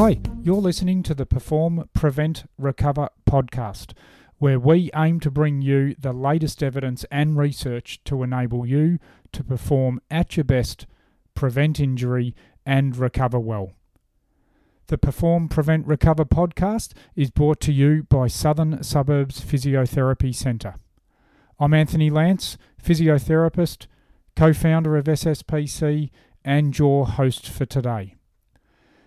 Hi, you're listening to the Perform, Prevent, Recover podcast, where we aim to bring you the latest evidence and research to enable you to perform at your best, prevent injury, and recover well. The Perform, Prevent, Recover podcast is brought to you by Southern Suburbs Physiotherapy Centre. I'm Anthony Lance, physiotherapist, co founder of SSPC, and your host for today.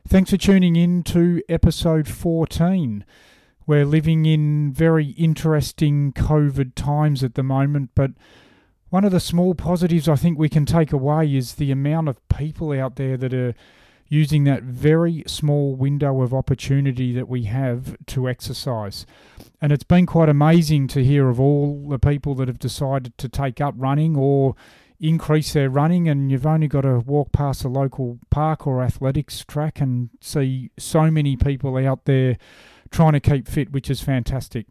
Thanks for tuning in to episode 14. We're living in very interesting COVID times at the moment, but one of the small positives I think we can take away is the amount of people out there that are using that very small window of opportunity that we have to exercise. And it's been quite amazing to hear of all the people that have decided to take up running or increase their running, and you've only got to walk past a local park or athletics track and see so many people out there trying to keep fit, which is fantastic.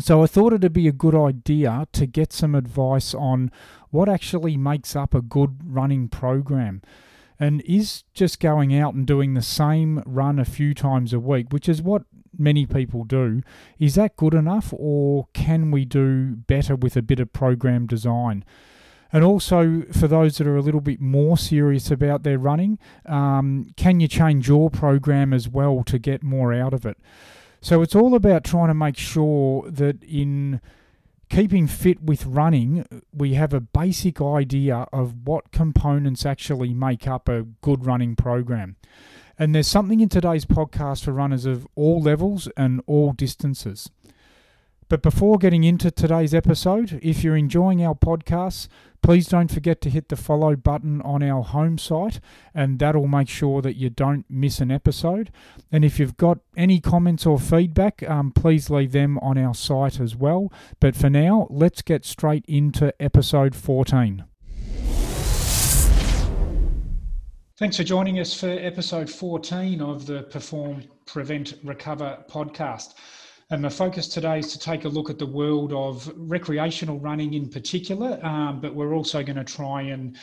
So I thought it'd be a good idea to get some advice on what actually makes up a good running program. And is just going out and doing the same run a few times a week, which is what many people do, is that good enough or can we do better with a bit of program design? And also, for those that are a little bit more serious about their running, um, can you change your program as well to get more out of it? So, it's all about trying to make sure that in keeping fit with running, we have a basic idea of what components actually make up a good running program. And there's something in today's podcast for runners of all levels and all distances. But before getting into today's episode, if you're enjoying our podcasts, please don't forget to hit the follow button on our home site, and that'll make sure that you don't miss an episode. And if you've got any comments or feedback, um, please leave them on our site as well. But for now, let's get straight into episode 14. Thanks for joining us for episode 14 of the Perform, Prevent, Recover podcast. And my focus today is to take a look at the world of recreational running in particular, um, but we're also going to try and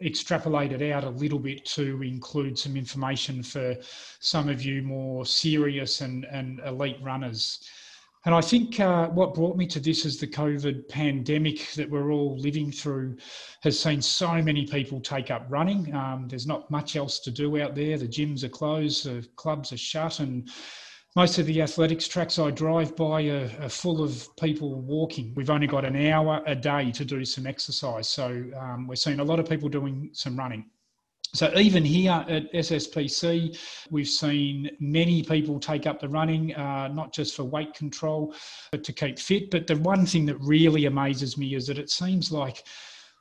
extrapolate it out a little bit to include some information for some of you more serious and, and elite runners. And I think uh, what brought me to this is the COVID pandemic that we're all living through has seen so many people take up running. Um, there's not much else to do out there. The gyms are closed, the clubs are shut, and most of the athletics tracks I drive by are, are, full of people walking. We've only got an hour a day to do some exercise. So um, we're seeing a lot of people doing some running. So even here at SSPC, we've seen many people take up the running, uh, not just for weight control, but to keep fit. But the one thing that really amazes me is that it seems like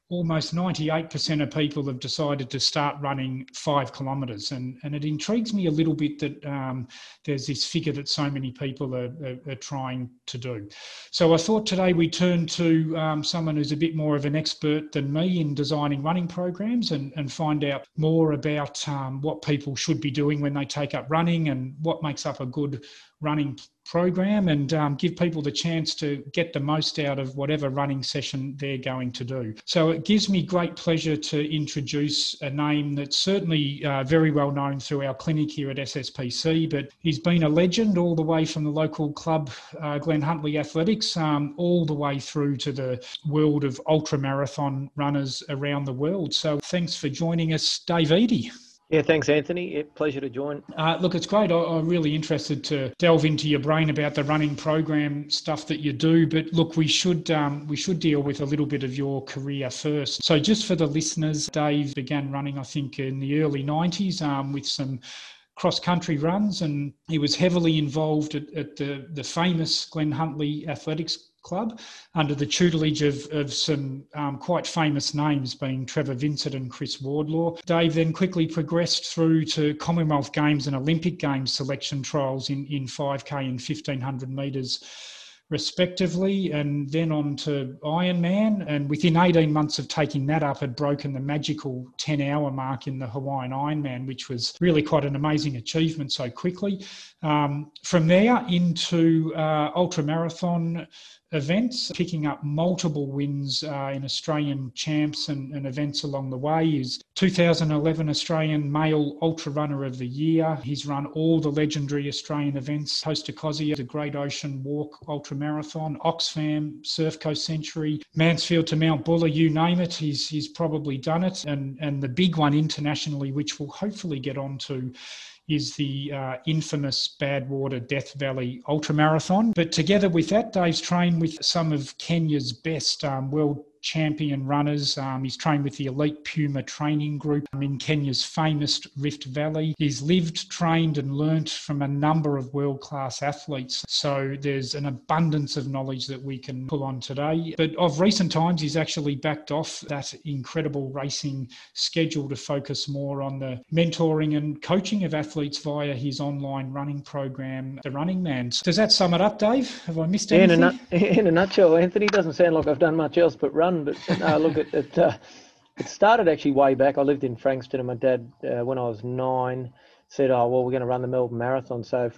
almost 98% of people have decided to start running five kilometres. And, and it intrigues me a little bit that um, there's this figure that so many people are, are, are, trying to do. So I thought today we turn to um, someone who's a bit more of an expert than me in designing running programs and, and find out more about um, what people should be doing when they take up running and what makes up a good running program and um, give people the chance to get the most out of whatever running session they're going to do. So it gives me great pleasure to introduce a name that's certainly uh, very well known through our clinic here at SSPC, but he's been a legend all the way from the local club, uh, Glenhuntly Athletics, um, all the way through to the world of ultra marathon runners around the world. So thanks for joining us, Dave Eadie. Yeah, thanks, Anthony. pleasure to join. Uh, look, it's great. I, am really interested to delve into your brain about the running program stuff that you do. But look, we should um, we should deal with a little bit of your career first. So, just for the listeners, Dave began running, I think, in the early '90s um, with some cross country runs, and he was heavily involved at, at the the famous Glenhuntly Athletics club under the tutelage of, of some um, quite famous names being Trevor Vincent and Chris Wardlaw. Dave then quickly progressed through to Commonwealth Games and Olympic Games selection trials in, in 5K and 1500 metres respectively, and then on to Ironman. And within 18 months of taking that up, had broken the magical 10 hour mark in the Hawaiian Ironman, which was really quite an amazing achievement so quickly. Um, from there into uh, ultra marathon events, picking up multiple wins uh, in Australian champs and, and, events along the way. He's 2011 Australian Male Ultra Runner of the Year. He's run all the legendary Australian events, Coast to Cozzy, the Great Ocean Walk Ultra Marathon, Oxfam, Surf Coast Century, Mansfield to Mount Buller, you name it. He's, he's probably done it. And, and the big one internationally, which we'll hopefully get on to is the uh, infamous Badwater Death Valley Ultramarathon. But together with that, Dave's trained with some of Kenya's best um, world champion runners. Um, he's trained with the Elite Puma training group in Kenya's famous Rift Valley. He's lived, trained, and learnt from a number of world class athletes. So there's an abundance of knowledge that we can pull on today. But of recent times, he's actually backed off that incredible racing schedule to focus more on the mentoring and coaching of athletes via his online running program, The Running Man. Does that sum it up, Dave? Have I missed anything? In a, in a nutshell, Anthony, doesn't sound like I've done much else but run but no, look, it it, uh, it, started actually way back. I lived in Frankston, and my dad, uh, when I was nine, said, "Oh well, we're going to run the Melbourne Marathon." So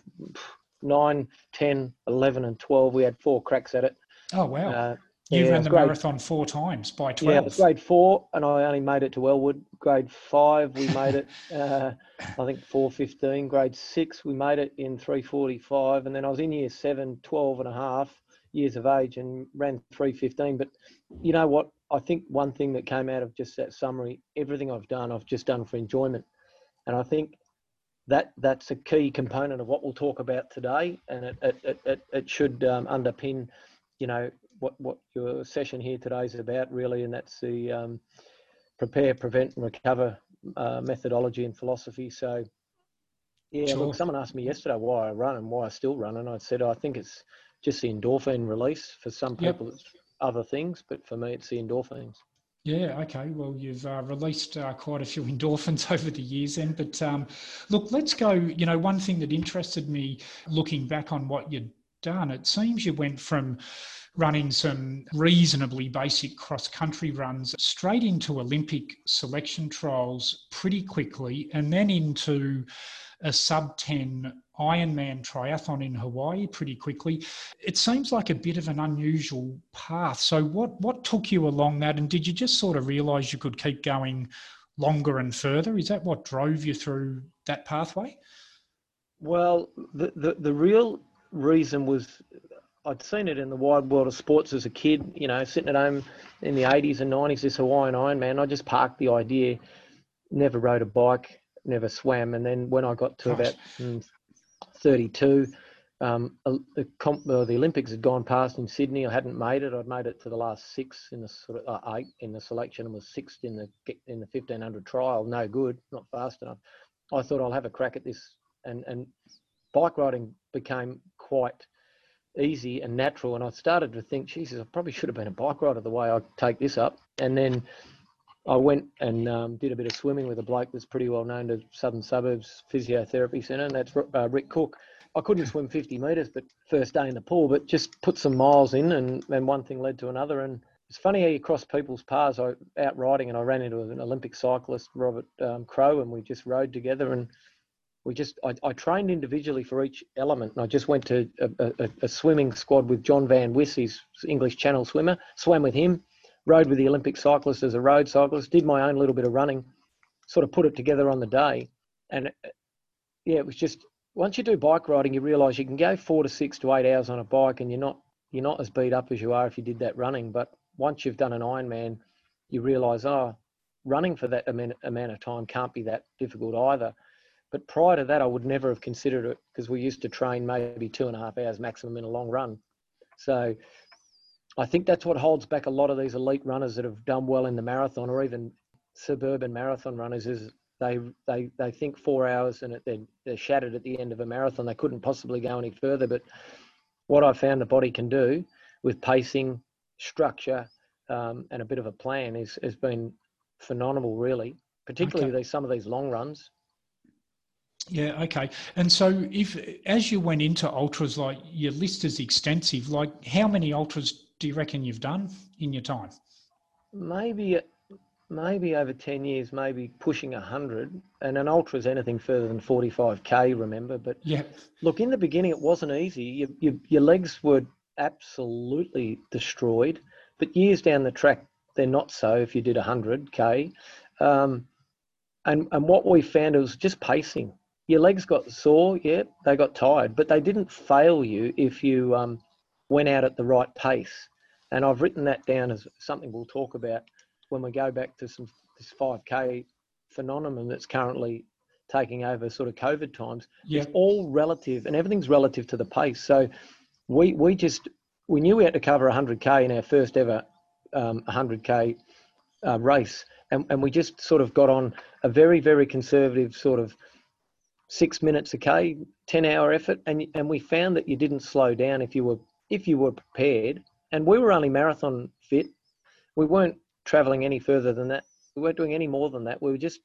nine, 10, 11, and twelve, we had four cracks at it. Oh wow! Uh, you yeah, ran the grade, marathon four times by 12. Yeah, it was grade four, and I only made it to Elwood. Grade five, we made it, uh, I think 4.15. Grade six, we made it in 3.45. And then I was in year seven, 12 and a half years of age and ran 315. But you know what? I think one thing that came out of just that summary, everything I've done, I've just done for enjoyment. And I think that that's a key component of what we'll talk about today. And it, it, it, it should um, underpin, you know, what, what your session here today is about really. And that's the um, prepare, prevent and recover uh, methodology and philosophy. So yeah, sure. look, someone asked me yesterday why I run and why I still run. And I said, I think it's just the endorphin release. For some people, yep. it's other things, but for me, it's the endorphins. Yeah, okay. Well, you've uh, released uh, quite a few endorphins over the years then. But um, look, let's go. You know, one thing that interested me looking back on what you'd done, it seems you went from running some reasonably basic cross country runs straight into Olympic selection trials pretty quickly and then into a sub 10 Ironman triathlon in Hawaii pretty quickly. It seems like a bit of an unusual path. So, what, what took you along that? And did you just sort of realize you could keep going longer and further? Is that what drove you through that pathway? Well, the, the, the real reason was I'd seen it in the wide world of sports as a kid, you know, sitting at home in the 80s and 90s, this Hawaiian Ironman. I just parked the idea, never rode a bike, never swam. And then when I got to about mm, 32. Um, the, comp, uh, the Olympics had gone past in Sydney. I hadn't made it. I'd made it to the last six in the sort of uh, eight in the selection and was sixth in the in the 1500 trial. No good, not fast enough. I thought I'll have a crack at this, and and bike riding became quite easy and natural. And I started to think, Jesus, I probably should have been a bike rider the way I take this up. And then I went and um, did a bit of swimming with a bloke that's pretty well known to Southern Suburbs Physiotherapy Centre, and that's uh, Rick Cook. I couldn't swim 50 metres, but first day in the pool, but just put some miles in, and, and one thing led to another. And it's funny how you cross people's paths. I out riding, and I ran into an Olympic cyclist, Robert um, Crow, and we just rode together. And we just I, I, trained individually for each element, and I just went to a, a, a swimming squad with John Van Wisse, he's English Channel swimmer, swam with him rode with the Olympic cyclist as a road cyclist, did my own little bit of running, sort of put it together on the day. And uh, yeah, it was just once you do bike riding, you realise you can go four to six to eight hours on a bike, and you're not you're not as beat up as you are if you did that running. But once you've done an Ironman, you realise oh, running for that amount of time can't be that difficult either. But prior to that, I would never have considered it because we used to train maybe two and a half hours maximum in a long run. So I think that's what holds back a lot of these elite runners that have done well in the marathon or even suburban marathon runners is they they they think four hours and they're, they're shattered at the end of a marathon. They couldn't possibly go any further. But what I found the body can do with pacing, structure, um, and a bit of a plan is has been phenomenal, really. Particularly okay. these some of these long runs. Yeah, okay. And so if as you went into ultras, like your list is extensive, like how many ultras do you reckon you've done in your time? Maybe, maybe over ten years, maybe pushing hundred. And an ultra is anything further than forty-five k. Remember, but yeah. Look, in the beginning, it wasn't easy. You, you, your legs were absolutely destroyed. But years down the track, they're not so. If you did 100k, um, and and what we found was just pacing. Your legs got sore, yeah, they got tired, but they didn't fail you if you um, went out at the right pace. And I've written that down as something we'll talk about when we go back to some this 5k phenomenon that's currently taking over sort of COVID times. Yeah. It's all relative, and everything's relative to the pace. So we we just we knew we had to cover 100k in our first ever um, 100k uh, race, and and we just sort of got on a very very conservative sort of six minutes a k, 10 hour effort, and and we found that you didn't slow down if you were if you were prepared. And we were only marathon fit. We weren't traveling any further than that. We weren't doing any more than that. We were just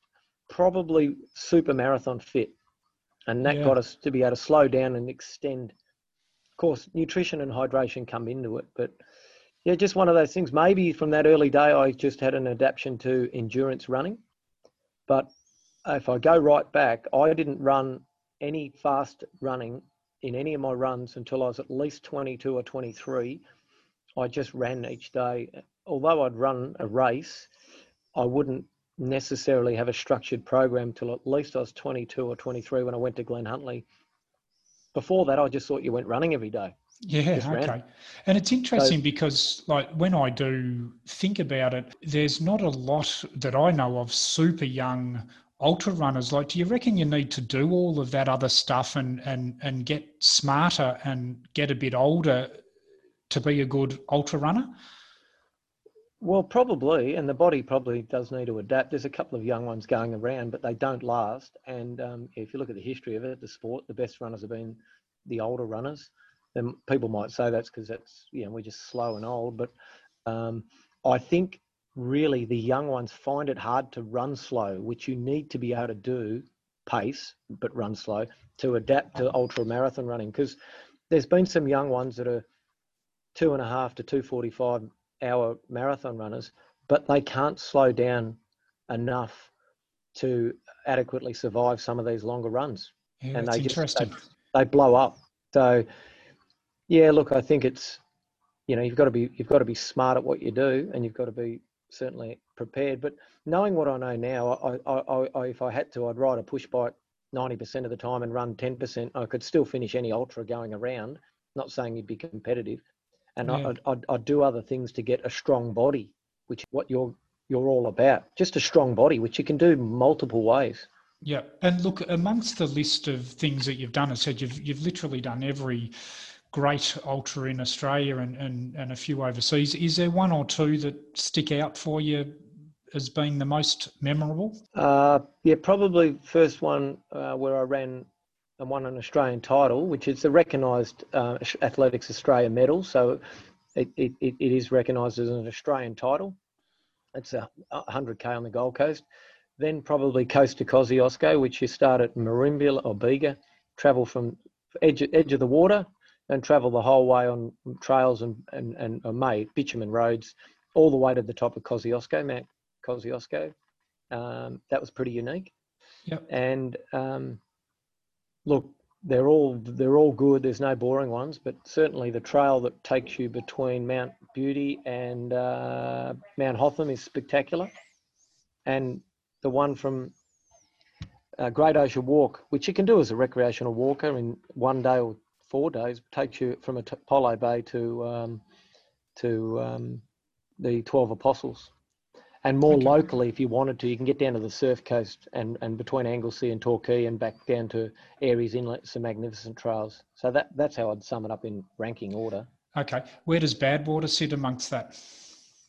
probably super marathon fit. And that Yeah. got us to be able to slow down and extend. Of course, nutrition and hydration come into it, but yeah, just one of those things. Maybe from that early day, I just had an adaptation to endurance running. But if I go right back, I didn't run any fast running in any of my runs until I was at least 22 or 23. I just ran each day. Although I'd run a race, I wouldn't necessarily have a structured program till at least I was 22 or 23 when I went to Glenhuntly. Before that, I just thought you went running every day. Yeah, Just ran. okay. And it's interesting because, like, when I do think about it, there's not a lot that I know of super young ultra runners. Like, do you reckon you need to do all of that other stuff and and and get smarter and get a bit older to be a good ultra runner? Well, probably, and the body probably does need to adapt. There's a couple of young ones going around, but they don't last. And um, if you look at the history of it, the sport, the best runners have been the older runners. Then people might say that's because that's you know we're just slow and old, but um, I think really the young ones find it hard to run slow, which you need to be able to do pace, but run slow to adapt to ultra marathon running. Because there's been some young ones that are two and a half to two forty-five hour marathon runners, but they can't slow down enough to adequately survive some of these longer runs. Yeah, And they just- interesting. They blow up. So, yeah, look, I think it's you know you've got to be you've got to be smart at what you do, and you've got to be certainly prepared. But knowing what I know now, I, I, I, I if I had to, I'd ride a push bike ninety percent of the time and run ten percent. I could still finish any ultra going around. Not saying you'd be competitive, and I Yeah. I'd, I'd, I'd do other things to get a strong body, which is what you're you're all about. Just a strong body, which you can do multiple ways. Yeah, and look amongst the list of things that you've done, I said you've you've literally done every great ultra in Australia and, and, and a few overseas. Is there one or two that stick out for you as being the most memorable? Uh, yeah, probably first one uh, where I ran and won an Australian title, which is the recognised uh, Athletics Australia medal. So it, it, it is recognised as an Australian title. It's a 100k on the Gold Coast. Then probably Coast to Kosciuszko, which you start at Merimbula or Bega, travel from edge edge of the water and travel the whole way on trails and and and are made bitumen roads all the way to the top of Kosciuszko, Mount Kosciuszko. Um, that was pretty unique. Yep. And um, look, they're all they're all good. There's no boring ones, but certainly the trail that takes you between Mount Beauty and uh, Mount Hotham is spectacular. And the one from uh, Great Ocean Walk, which you can do as a recreational walker in one day or four days, takes you from Apollo Bay to um, to um, the Twelve Apostles. And more Okay. locally, if you wanted to, you can get down to the surf coast and, and between Anglesea and Torquay and back down to Aireys Inlet, some magnificent trails. So that that's how I'd sum it up in ranking order. Okay, where does Badwater sit amongst that?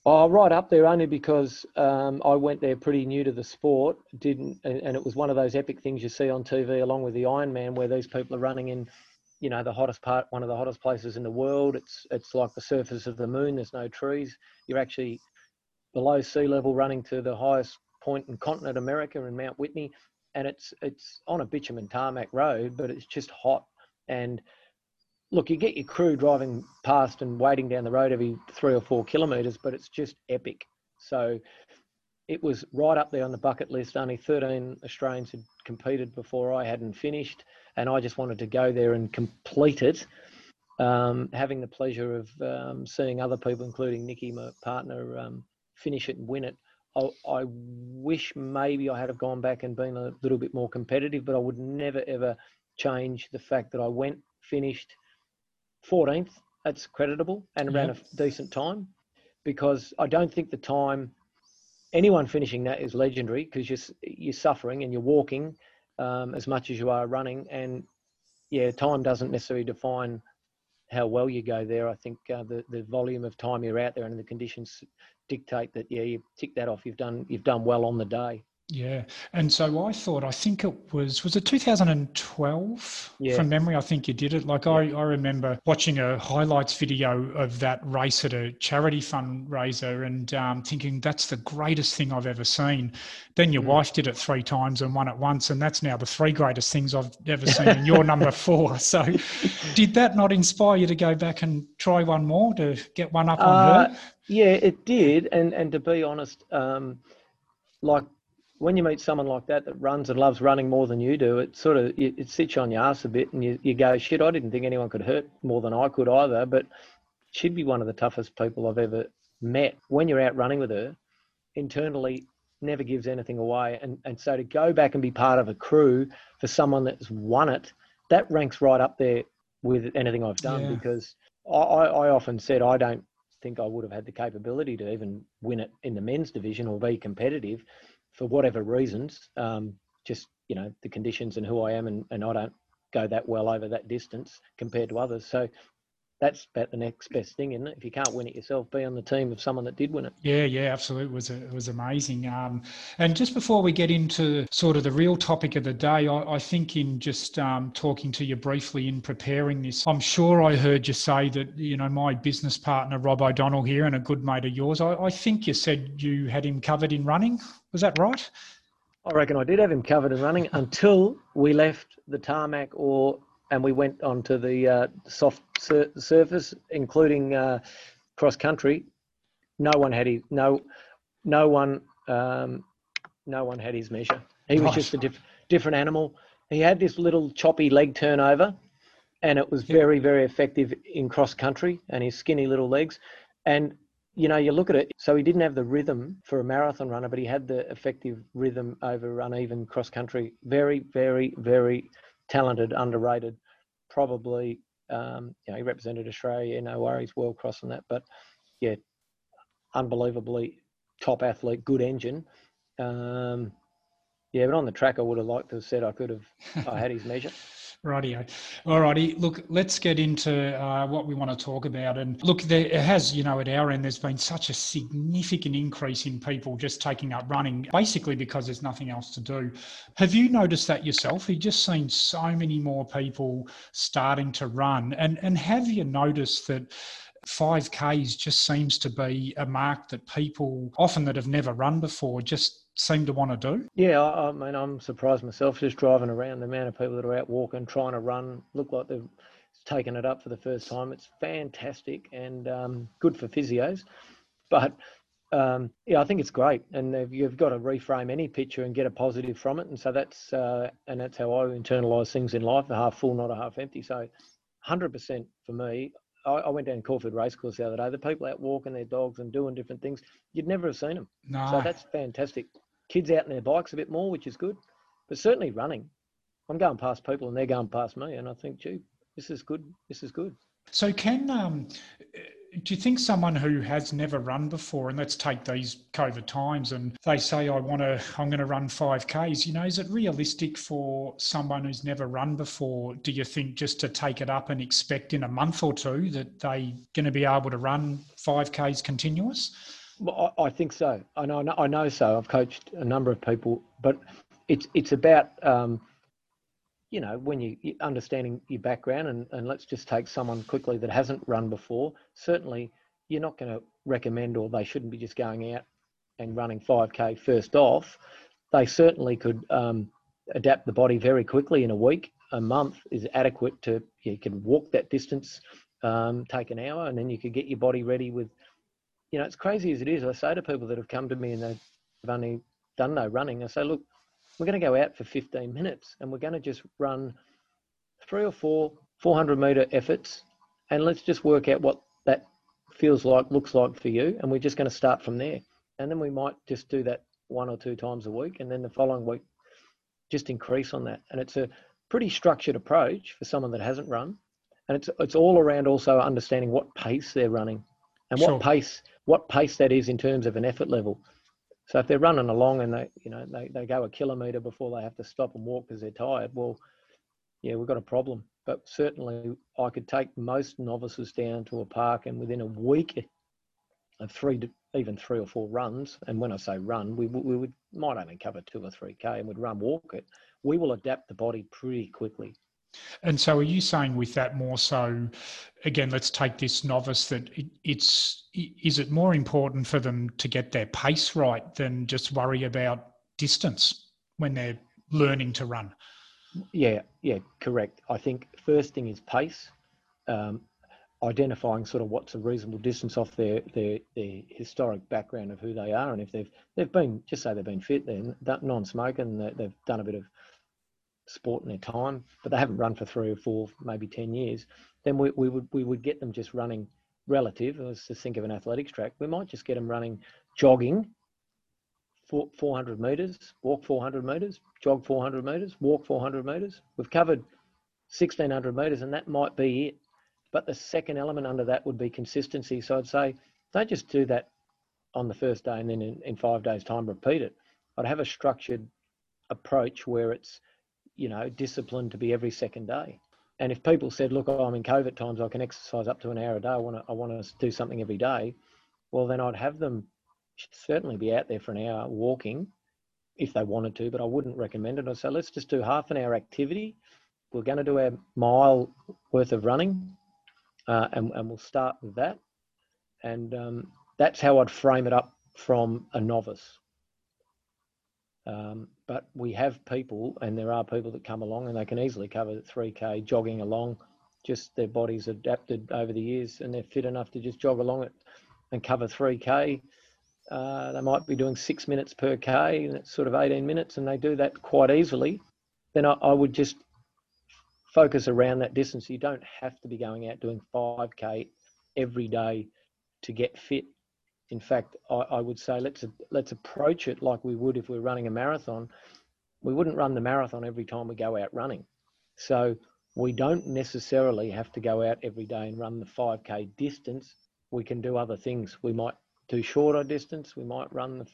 Oh, right up there only because um, I went there pretty new to the sport. Didn't, and, and it was one of those epic things you see on TV, along with the Ironman, where these people are running in, you know, the hottest part, one of the hottest places in the world. It's it's like the surface of the moon. There's no trees. You're actually below sea level, running to the highest point in continent America in Mount Whitney, and it's it's on a bitumen tarmac road, but it's just hot and look, you get your crew driving past and waiting down the road every three or four kilometres, but it's just epic. So it was right up there on the bucket list. Only 13 Australians had competed before I hadn't finished, and I just wanted to go there and complete it. um, having the pleasure of um, seeing other people, including Nikki, my partner, um, finish it and win it. I, I, wish maybe I had have gone back and been a little bit more competitive, but I would never ever change the fact that I went, finished 14th. That's creditable and ran a decent time because I don't think the time anyone finishing that is legendary because you're you're suffering and you're walking um, as much as you are running, and yeah, time doesn't necessarily define how well you go there. I think uh, the the volume of time you're out there and the conditions dictate that. Yeah, you tick that off. You've done you've done well on the day. Yeah, and so I thought I think it was was it 2012 yeah. from memory. I think you did it. Like yeah. I, I remember watching a highlights video of that race at a charity fundraiser and um, thinking that's the greatest thing I've ever seen. Then your mm. wife did it three times and won it once, and that's now the three greatest things I've ever seen. and you're number four. So, did that not inspire you to go back and try one more to get one up on uh, her? Yeah, it did. And and to be honest, um, like when you meet someone like that that runs and loves running more than you do, it sort of it, it sits you on your ass a bit, and you, you go, shit, I didn't think anyone could hurt more than I could either. But she'd be one of the toughest people I've ever met. When you're out running with her, internally never gives anything away, and and so to go back and be part of a crew for someone that's won it, that ranks right up there with anything I've done yeah. because I, I often said I don't think I would have had the capability to even win it in the men's division or be competitive for whatever reasons, um, just you know the conditions and who I am, and, and I don't go that well over that distance compared to others. So that's about the next best thing, isn't it? If you can't win it yourself, be on the team of someone that did win it. Yeah, yeah, absolutely. It was it was amazing. Um, and just before we get into sort of the real topic of the day, I, I think in just um, talking to you briefly in preparing this, I'm sure I heard you say that you know my business partner Rob O'Donnell here and a good mate of yours. I, I think you said you had him covered in running. Was that right? I reckon I did have him covered in running until we left the tarmac or and we went onto the uh, soft sur- surface, including uh, cross country. No one had his no, no one, um, no one had his measure. He was just a diff- different animal. He had this little choppy leg turnover, and it was very, very effective in cross country and his skinny little legs. And you know, you look at it. So he didn't have the rhythm for a marathon runner, but he had the effective rhythm over uneven cross country. Very, very, very talented, underrated. Probably, um, you know, he represented Australia. No worries, world cross on that. But yeah, unbelievably top athlete, good engine. Um, yeah, but on the track, I would have liked to have said I could have. I had his measure. Rightio. All righty. Look, let's get into uh, what we want to talk about. And look, there has, you know, at our end, there's been such a significant increase in people just taking up running, basically because there's nothing else to do. Have you noticed that yourself? You've just seen so many more people starting to run. And, and have you noticed that 5Ks just seems to be a mark that people, often that have never run before, just seem to want to do? Yeah, I, I, mean, I'm surprised myself just driving around the amount of people that are out walking, trying to run, look like they've taken it up for the first time. It's fantastic and um, good for physios. But um, yeah, I think it's great, and you've got to reframe any picture and get a positive from it. And so that's uh, and that's how I internalise things in life: a half full, not a half empty. So, hundred percent for me. I, I went down Caulfield Racecourse the other day. The people out walking their dogs and doing different things, you'd never have seen them. No. So that's fantastic kids out in their bikes a bit more, which is good. But certainly running. I'm going past people and they're going past me, and I think, gee, this is good. This is good. So, can um, do you think someone who has never run before, and let's take these COVID times, and they say, "I want to, I'm going to run five k's," you know, is it realistic for someone who's never run before? Do you think just to take it up and expect in a month or two that they are going to be able to run five k's continuous? Well, I, I think so. I know, I know so. I've coached a number of people, but it's it's about um, you know when you understanding your background and, and let's just take someone quickly that hasn't run before. Certainly, you're not going to recommend or they shouldn't be just going out and running 5k first off. They certainly could um, adapt the body very quickly in a week. A month is adequate to you can walk that distance, um, take an hour, and then you could get your body ready with you know, it's crazy as it is. I say to people that have come to me and they've only done no running, I say, look, we're going to go out for 15 minutes and we're going to just run three or four 400 meter efforts and let's just work out what that feels like, looks like for you, and we're just going to start from there. And then we might just do that one or two times a week, and then the following week just increase on that. And it's a pretty structured approach for someone that hasn't run, and it's it's all around also understanding what pace they're running, and what Sure. pace what pace that is in terms of an effort level. So if they're running along and they you know they, they go a kilometre before they have to stop and walk because they're tired, well, yeah, we've got a problem. But certainly, I could take most novices down to a park, and within a week of three, to, even three or four runs, and when I say run, we, we would might only cover two or three k, and would run walk it. We will adapt the body pretty quickly. And so, are you saying with that more so? Again, let's take this novice that it, it's is it more important for them to get their pace right than just worry about distance when they're learning to run? Yeah, yeah, correct. I think first thing is pace, um, identifying sort of what's a reasonable distance off their, their their historic background of who they are, and if they've they've been just say they've been fit, they're non-smoking, they've done a bit of sport in their time, but they haven't run for three or four, maybe ten years, then we, we would we would get them just running relative. Let's just think of an athletics track. We might just get them running jogging. four- 400 meters, walk 400 meters, jog 400 meters, walk 400 meters. We've covered 1600 meters, and that might be it. But the second element under that would be consistency. So I'd say don't just do that on the first day and then in, in five days' time repeat it. I'd have a structured approach where it's, you know, disciplined to be every second day. And if people said, "Look, I'm in COVID times, I can exercise up to an hour a day. I want to, I want to do something every day," well, then I'd have them certainly be out there for an hour walking if they wanted to, but I wouldn't recommend it. I'd say, let's just do half an hour activity. We're going to do a mile worth of running, uh, and, and we'll start with that. And um, that's how I'd frame it up from a novice. Um, but we have people, and there are people that come along and they can easily cover 3K jogging along. Just their bodies adapted over the years and they're fit enough to just jog along it and cover 3K. Uh, they might be doing six minutes per K and it's sort of 18 minutes and they do that quite easily. Then I, I would just focus around that distance. You don't have to be going out doing 5K every day to get fit. In fact, I, I would say let's let's approach it like we would if we're running a marathon. We wouldn't run the marathon every time we go out running. So we don't necessarily have to go out every day and run the 5K distance. We can do other things. We might do shorter distance. We might run the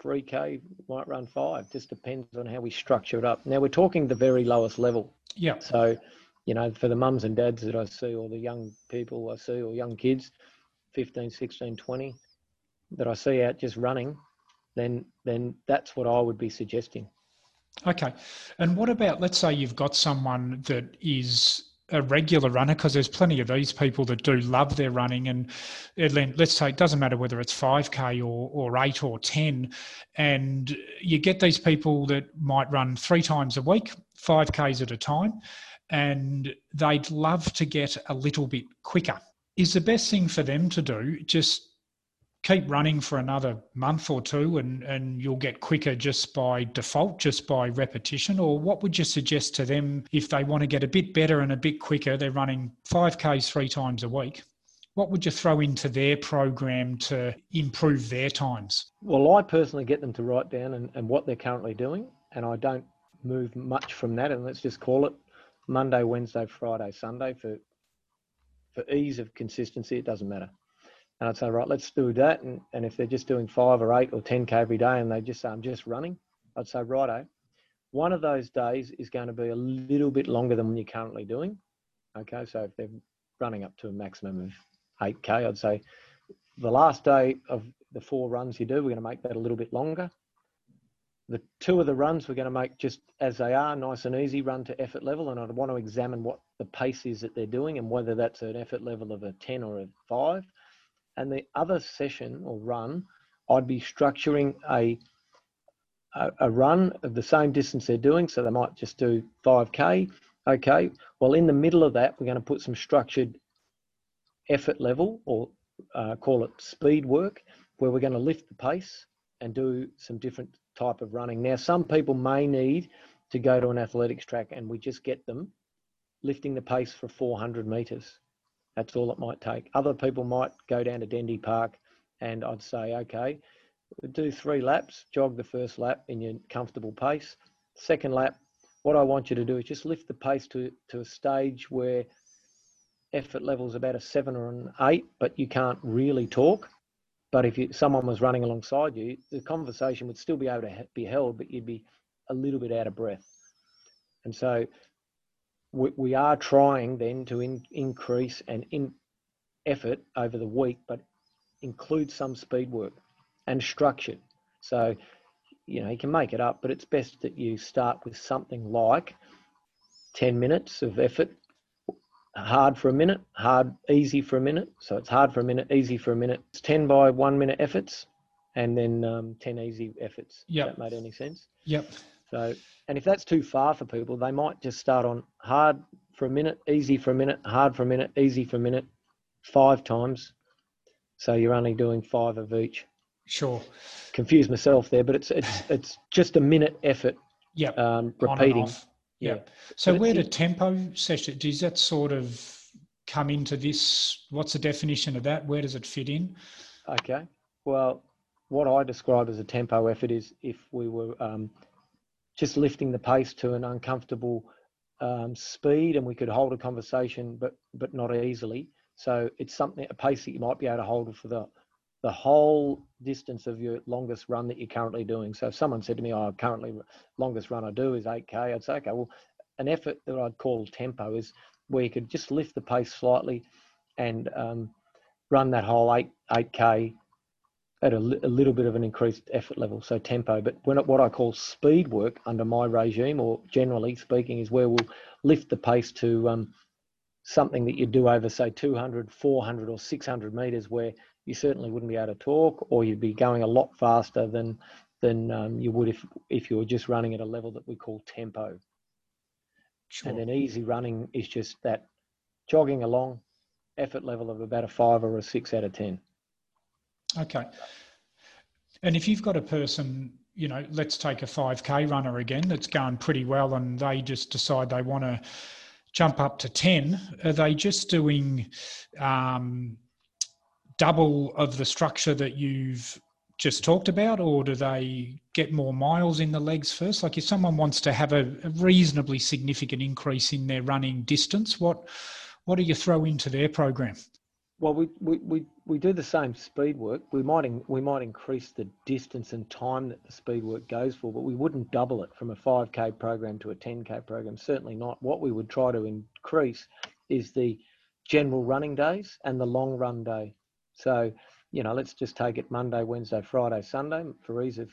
3K, might run five. Just depends on how we structure it up. Now we're talking the very lowest level. Yeah. So, you know, for the mums and dads that I see, or the young people I see, or young kids, 15, 16, 20, that I see out just running, then then that's what I would be suggesting. Okay. And what about, let's say you've got someone that is a regular runner, because there's plenty of these people that do love their running. And let's say it doesn't matter whether it's 5K or, or 8 or 10. And you get these people that might run three times a week, 5Ks at a time, and they'd love to get a little bit quicker. Is the best thing for them to do just keep running for another month or two and, and you'll get quicker just by default, just by repetition? Or what would you suggest to them if they want to get a bit better and a bit quicker? They're running 5Ks three times a week. What would you throw into their program to improve their times? Well, I personally get them to write down and, and what they're currently doing, and I don't move much from that. And let's just call it Monday, Wednesday, Friday, Sunday for for ease of consistency. It doesn't matter. And I'd say, right, let's do that. And, and if they're just doing five or eight or 10K every day and they just say, I'm just running, I'd say, righto, one of those days is going to be a little bit longer than you're currently doing. Okay, so if they're running up to a maximum of 8K, I'd say the last day of the four runs you do, we're going to make that a little bit longer. The two of the runs we're going to make just as they are, nice and easy, run to effort level. And I'd want to examine what the pace is that they're doing and whether that's an effort level of a 10 or a 5. And the other session or run, I'd be structuring a, a, a run of the same distance they're doing. So they might just do 5K. Okay, well, in the middle of that, we're going to put some structured effort level or uh, call it speed work, where we're going to lift the pace and do some different type of running. Now, some people may need to go to an athletics track and we just get them lifting the pace for 400 meters. That's all it might take. Other people might go down to Dendy Park and I'd say, okay, do three laps, jog the first lap in your comfortable pace. Second lap, what I want you to do is just lift the pace to, to a stage where effort level is about a seven or an eight, but you can't really talk. But if you, someone was running alongside you, the conversation would still be able to be held, but you'd be a little bit out of breath. And so we, we are trying then to in, increase an in effort over the week, but include some speed work and structured. So, you know, you can make it up, but it's best that you start with something like 10 minutes of effort, hard for a minute, hard, easy for a minute. So it's hard for a minute, easy for a minute. It's 10 by one minute efforts and then um, 10 easy efforts. Yeah. That made any sense? Yep. So, and if that's too far for people, they might just start on hard for a minute, easy for a minute, hard for a minute, easy for a minute, five times. So you're only doing five of each. Sure. Confuse myself there, but it's it's it's just a minute effort. Yep. Um, repeating. Yeah. So But where do it's- tempo session does that sort of come into this? What's the definition of that? Where does it fit in? Okay. Well, what I describe as a tempo effort is if we were um, just lifting the pace to an uncomfortable um, speed and we could hold a conversation, but but not easily. So it's something a pace that you might be able to hold for the the whole distance of your longest run that you're currently doing. So if someone said to me, "Oh, currently longest run I do is 8k," I'd say, "Okay, well, an effort that I'd call tempo is where you could just lift the pace slightly and um, run that whole eight 8k at a, a little bit of an increased effort level, so tempo. But when what I call speed work under my regime, or generally speaking, is where we'll lift the pace to um, something that you do over, say, 200, 400, or 600 meters, where you certainly wouldn't be able to talk, or you'd be going a lot faster than than um, you would if if you were just running at a level that we call tempo. Sure. And then easy running is just that jogging along, effort level of about a five or a six out of ten. Okay. And if you've got a person, you know, let's take a 5K runner again that's going pretty well and they just decide they want to jump up to 10, are they just doing um, double of the structure that you've just talked about, or do they get more miles in the legs first? Like if someone wants to have a, a reasonably significant increase in their running distance, what what do you throw into their program? Well, we, we, we, we do the same speed work. We might in, we might increase the distance and time that the speed work goes for, but we wouldn't double it from a 5k program to a 10k program. Certainly not. What we would try to increase is the general running days and the long run day. So, you know, let's just take it Monday, Wednesday, Friday, Sunday for ease of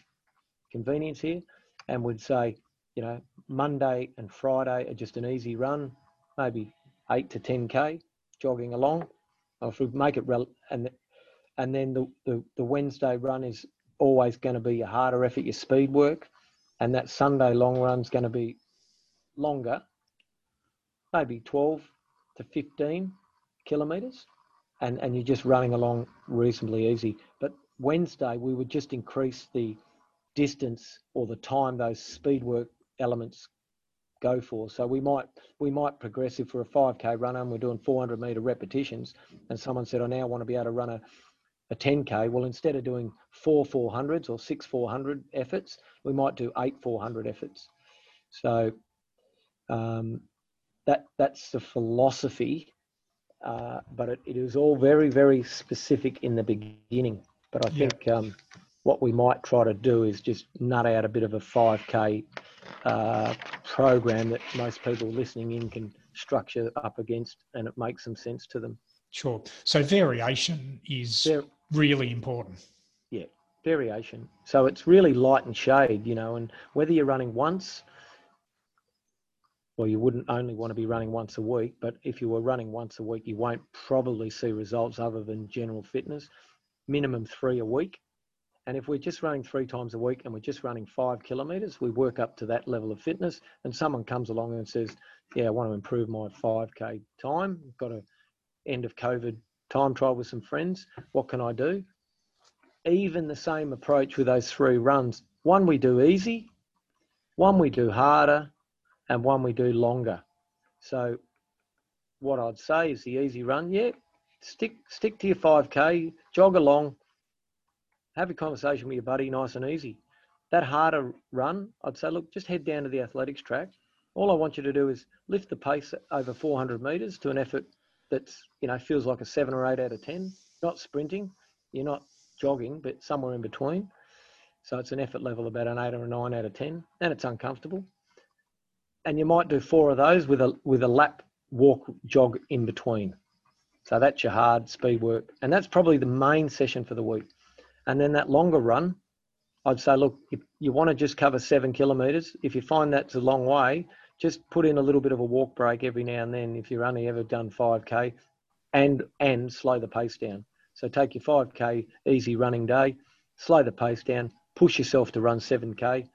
convenience here, and we'd say, you know, Monday and Friday are just an easy run, maybe eight to 10k jogging along if we make it rel- and and then the, the the Wednesday run is always going to be your harder effort, your speed work, and that Sunday long run's going to be longer, maybe 12 to 15 kilometers, and and you're just running along reasonably easy. But Wednesday we would just increase the distance or the time those speed work elements go for. So we might we might progress if we're a 5k runner and we're doing 400 meter repetitions, and someone said, I now want to be able to run a, a 10k. Well, instead of doing four 400s or six 400 efforts, we might do eight 400 efforts. So um, that that's the philosophy, uh, but it, it is all very very specific in the beginning. But I Yeah. think um, what we might try to do is just nut out a bit of a 5k uh, program that most people listening in can structure up against and it makes some sense to them. Sure. So variation is There, really important. Yeah variation. So it's really light and shade, you know, and whether you're running once, well, you wouldn't only want to be running once a week, but if you were running once a week, you won't probably see results other than general fitness, minimum three a week. And if we're just running three times a week and we're just running five kilometers, we work up to that level of fitness. And someone comes along and says, Yeah, I want to improve my 5K time. Got a end of COVID time trial with some friends. What can I do? Even the same approach with those three runs. One we do easy, one we do harder, and one we do longer. So what I'd say is the easy run. Yeah, stick stick to your 5k, jog along, have a conversation with your buddy, nice and easy. That harder run, I'd say, look, just head down to the athletics track. All I want you to do is lift the pace over 400 metres to an effort that's you know feels like a seven or eight out of ten. Not sprinting, you're not jogging, but somewhere in between. So it's an effort level about an eight or a nine out of ten, and it's uncomfortable. And you might do four of those with a with a lap walk jog in between. So that's your hard speed work, and that's probably the main session for the week. And then that longer run, I'd say, look, if you want to just cover seven kilometres, if you find that's a long way, just put in a little bit of a walk break every now and then if you've only ever done 5k and and slow the pace down. So take your 5k easy running day slow the pace down push yourself to run 7k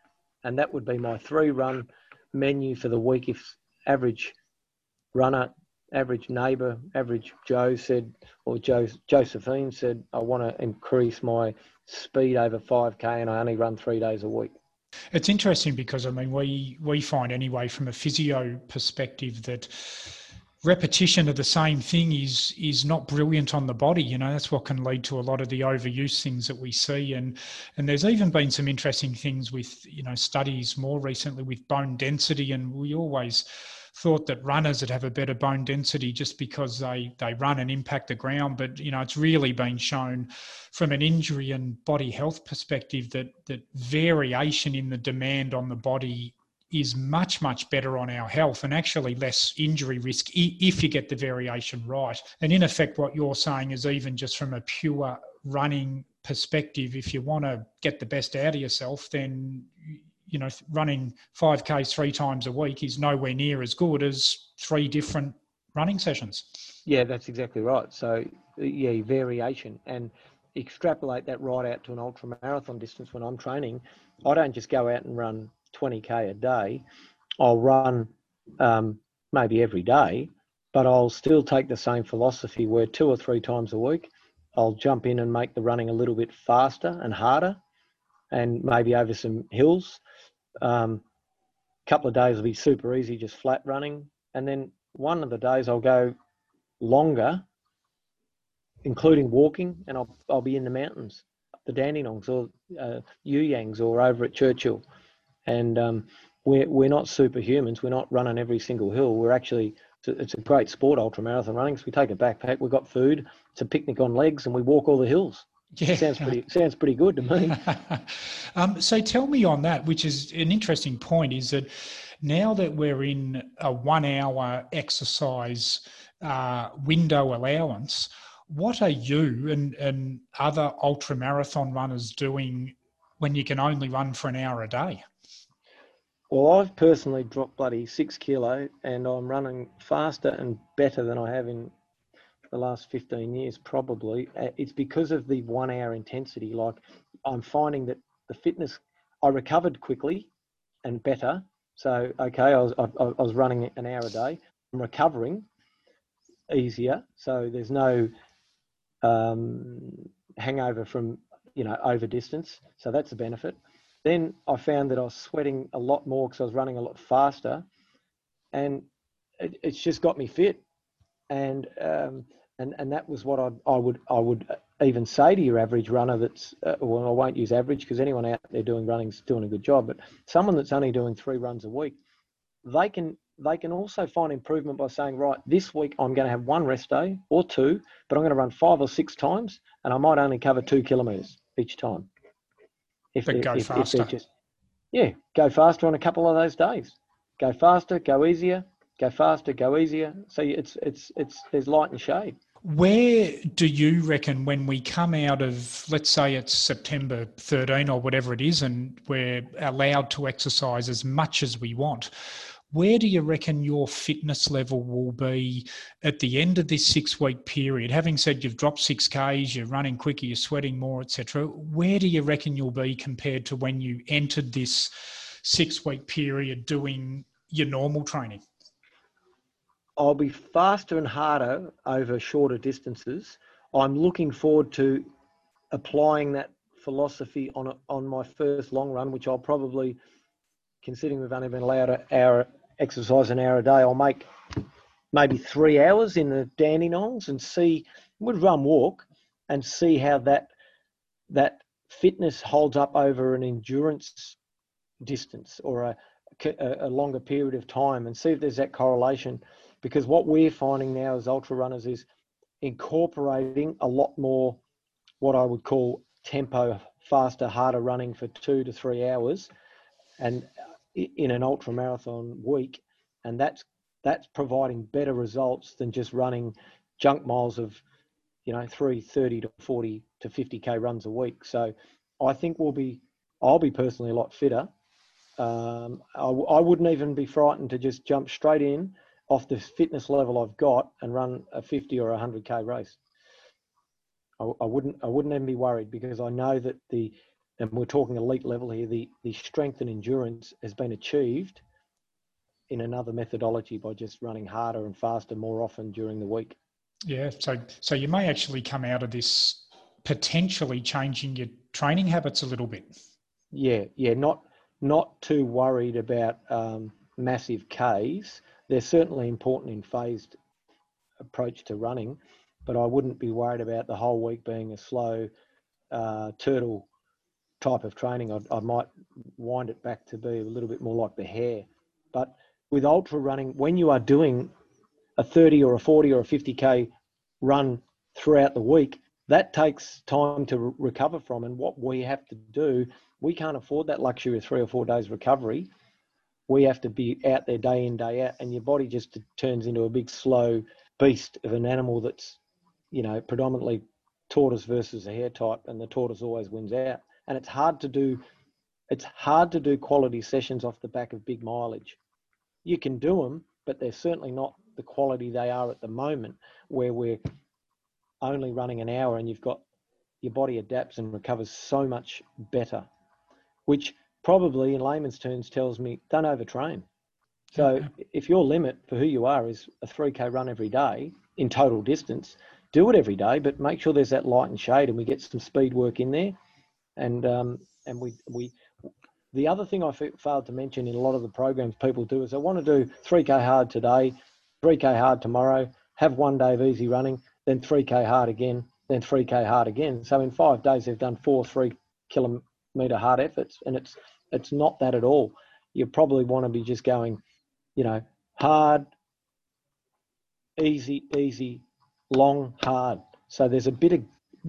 and that would be my three run menu for the week if average runner average neighbour average joe said or joe josephine said i want to increase my speed over 5k and i only run three days a week. It's interesting because I mean we we find anyway from a physio perspective that repetition of the same thing is is not brilliant on the body you know that's what can lead to a lot of the overuse things that we see. And and there's even been some interesting things with you know studies more recently with bone density and we always thought that runners would have a better bone density just because they they run and impact the ground. But you know, it's really been shown from an injury and body health perspective that that variation in the demand on the body is much much better on our health and actually less injury risk if you get the variation right and in effect what you're saying is even just from a pure running perspective if you want to get the best out of yourself then you know, running 5k three times a week is nowhere near as good as three different running sessions. Yeah, that's exactly right. So, yeah, variation and extrapolate that right out to an ultra marathon distance when I'm training. I don't just go out and run 20K a day. I'll run um, maybe every day, but I'll still take the same philosophy where two or three times a week, I'll jump in and make the running a little bit faster and harder and maybe over some hills um, couple of days will be super easy, just flat running, and then one of the days I'll go longer, including walking, and I'll I'll be in the mountains, the Dandenongs or uh, You Yangs or over at Churchill, and um, we're we're not superhumans. We're not running every single hill. We're actually it's a great sport, ultra marathon running. So we take a backpack, we've got food, it's a picnic on legs, and we walk all the hills. Yeah, sounds pretty sounds pretty good to me. um, so tell me on that, which is an interesting point, is that now that we're in a one-hour exercise uh, window allowance, what are you and and other ultra marathon runners doing when you can only run for an hour a day? Well, I've personally dropped bloody six kilo, and I'm running faster and better than I have in the last 15 years, probably. Uh, it's because of the one hour intensity. Like I'm finding that the fitness, I recovered quickly and better. So, okay, I was, I, I was running an hour a day. I'm recovering easier. So there's no um, hangover from, you know, over distance. So that's a benefit. Then I found that I was sweating a lot more because I was running a lot faster. And it, it's just got me fit. And um, and and that was what I I would I would even say to your average runner that's uh, well I won't use average because anyone out there doing running is doing a good job, but someone that's only doing three runs a week, they can they can also find improvement by saying right this week I'm going to have one rest day or two, but I'm going to run five or six times, and I might only cover two kilometres each time. If but go if, faster. If just, yeah, go faster on a couple of those days. Go faster, go easier, go faster, go easier. So it's it's it's there's light and shade. Where do you reckon when we come out of, let's say it's September 13 or whatever it is, and we're allowed to exercise as much as we want? Where do you reckon your fitness level will be at the end of this six week period? Having said you've dropped six Ks, you're running quicker, you're sweating more, etc. Where do you reckon you'll be compared to when you entered this six week period doing your normal training? I'll be faster and harder over shorter distances. I'm looking forward to applying that philosophy on a, on my first long run, which I'll probably, considering we've only been allowed an hour exercise an hour a day, I'll make maybe three hours in the Dandenongs and see, would run walk and see how that that fitness holds up over an endurance distance or a, a, longer period of time and see if there's that correlation. Because what we're finding now as ultra runners is incorporating a lot more what I would call tempo, faster, harder running for two to three hours, and in an ultra marathon week, and that's that's providing better results than just running junk miles of, you know, three thirty to forty to fifty k runs a week. So, I think we'll be, I'll be personally a lot fitter. Um, I wouldn't even be frightened to just jump straight in off the fitness level I've got and run a 50 or a 100k race. I, I, wouldn't I wouldn't even be worried because I know that the and we're talking elite level here the the strength and endurance has been achieved in another methodology by just running harder and faster more often during the week. Yeah, so so you may actually come out of this potentially changing your training habits a little bit. Yeah, yeah, not not too worried about um, massive Ks. They're certainly important in phased approach to running, but I wouldn't be worried about the whole week being a slow uh, turtle type of training. I, I might wind it back to be a little bit more like the hare. But with ultra running, when you are doing a 30 or a 40 or a 50k run throughout the week, that takes time to re- recover from. And what we have to do, we can't afford that luxury of three or four days recovery. We have to be out there day in, day out, and your body just turns into a big, slow beast of an animal that's, you know, predominantly tortoise versus a hare type, and the tortoise always wins out. And it's hard to do. It's hard to do quality sessions off the back of big mileage you can do them, but they're certainly not the quality they are at the moment, where we're only running an hour and you've got your body adapts and recovers so much better, which probably in layman's terms tells me don't overtrain. So if your limit for who you are is a 3K run every day in total distance, do it every day, but make sure there's that light and shade and we get some speed work in there. And, um, and we, we, the other thing I failed to mention in a lot of the programs people do is they want to do 3K hard today, 3K hard tomorrow, have one day of easy running, then 3K hard again, then 3K hard again. So in five days, they've done four three kilometre hard efforts, and it's it's not that at all. You probably want to be just going, you know, hard, easy, easy, long, hard. So there's a bit of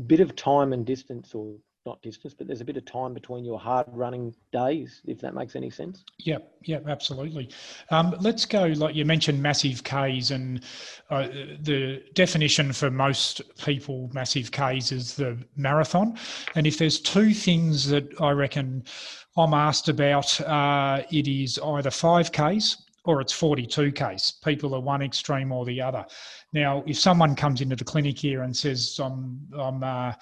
bit of time and distance or not distance, but there's a bit of time between your hard running days, if that makes any sense. Yep, yep, absolutely. Um, let's go, like you mentioned, massive Ks, and uh, the definition for most people, massive Ks is the marathon. And if there's two things that I reckon I'm asked about, uh, it is either 5Ks or it's 42Ks. People are one extreme or the other. Now, if someone comes into the clinic here and says, I'm, I'm uh,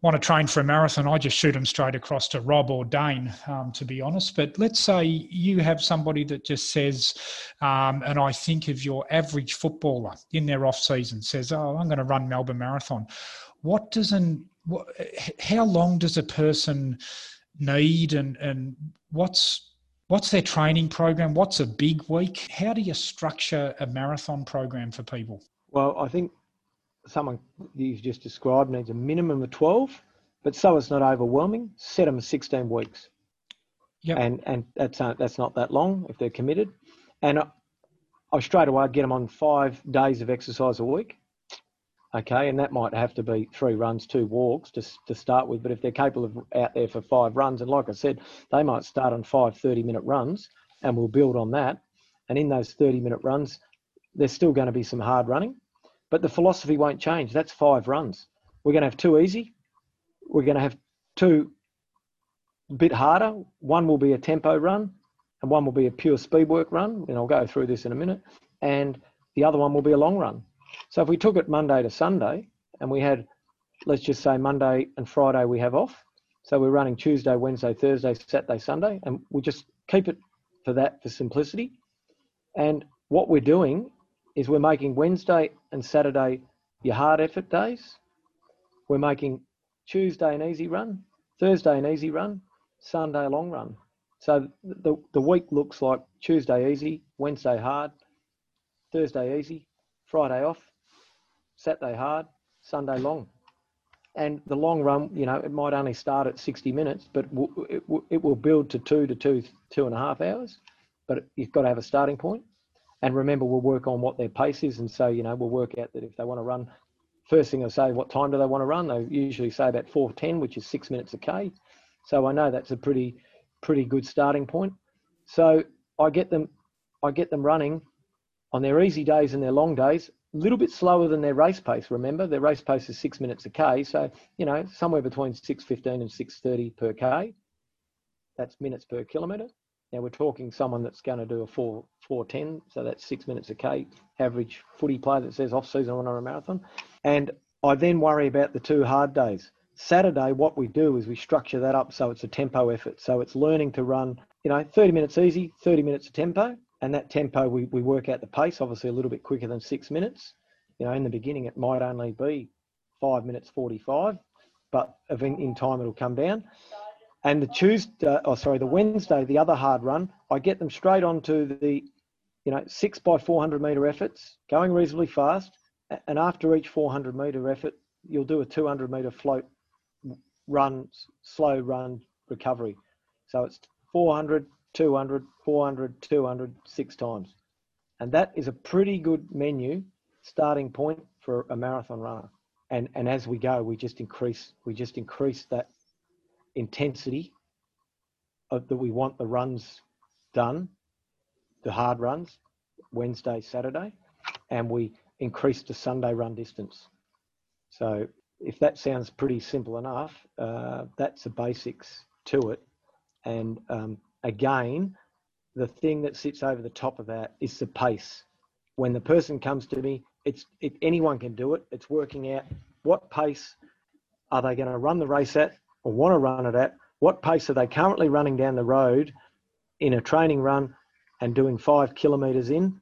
want to train for a marathon, I just shoot them straight across to Rob or Dane, um, to be honest. But let's say you have somebody that just says, um, and I think of your average footballer in their off season says, "Oh, I'm going to run Melbourne Marathon." What does an how long does a person need, and and what's what's their training program? What's a big week? How do you structure a marathon program for people? Well, I think someone you've just described needs a minimum of 12, but so it's not overwhelming, set them 16 weeks. Yep. And and that's uh, that's not that long if they're committed. And I, I straight away get them on five days of exercise a week. Okay, and that might have to be three runs, two walks to, to start with. But if they're capable of out there for five runs, and like I said, they might start on five 30 minute runs and we'll build on that. And in those 30 minute runs, there's still going to be some hard running, but the philosophy won't change. That's five runs. We're going to have two easy. We're going to have two a bit harder. One will be a tempo run, and one will be a pure speed work run. And I'll go through this in a minute. And the other one will be a long run. So if we took it Monday to Sunday, and we had, let's just say Monday and Friday we have off. So we're running Tuesday, Wednesday, Thursday, Saturday, Sunday, and we just keep it for that for simplicity. And what we're doing is we're making Wednesday and Saturday your hard effort days. We're making Tuesday an easy run, Thursday an easy run, Sunday a long run. So the, the week looks like Tuesday easy, Wednesday hard, Thursday easy, Friday off, Saturday hard, Sunday long. And the long run, you know, it might only start at 60 minutes, but it, it will build to two to two, two and a half hours. But you've got to have a starting point. And remember, we'll work on what their pace is. And so, you know, we'll work out that if they want to run, first thing I say, what time do they want to run? They usually say about 410, which is six minutes a K. So I know that's a pretty, pretty good starting point. So I get them, I get them running on their easy days and their long days, a little bit slower than their race pace. Remember, their race pace is six minutes a k, so you know somewhere between six fifteen and six thirty per k. That's minutes per kilometre. Now we're talking someone that's going to do a four four ten, so that's six minutes a k. Average footy player that says off season on a marathon, and I then worry about the two hard days. Saturday, what we do is we structure that up so it's a tempo effort. So it's learning to run, you know, 30 minutes easy, 30 minutes of tempo, and that tempo we, we work out the pace obviously a little bit quicker than six minutes you know in the beginning it might only be five minutes 45 but in time it'll come down and the tuesday oh sorry the wednesday the other hard run i get them straight onto the you know six by 400 meter efforts going reasonably fast and after each 400 meter effort you'll do a 200 meter float run slow run recovery so it's 400 200, 400, 200, six times. And that is a pretty good menu starting point for a marathon runner. And, and as we go, we just increase, we just increase that intensity of, that we want the runs done, the hard runs, Wednesday, Saturday, and we increase the Sunday run distance. So if that sounds pretty simple enough, uh, that's the basics to it. And um, again, the thing that sits over the top of that is the pace. When the person comes to me, it's it, anyone can do it. It's working out what pace are they going to run the race at or want to run it at. What pace are they currently running down the road in a training run and doing five kilometres in,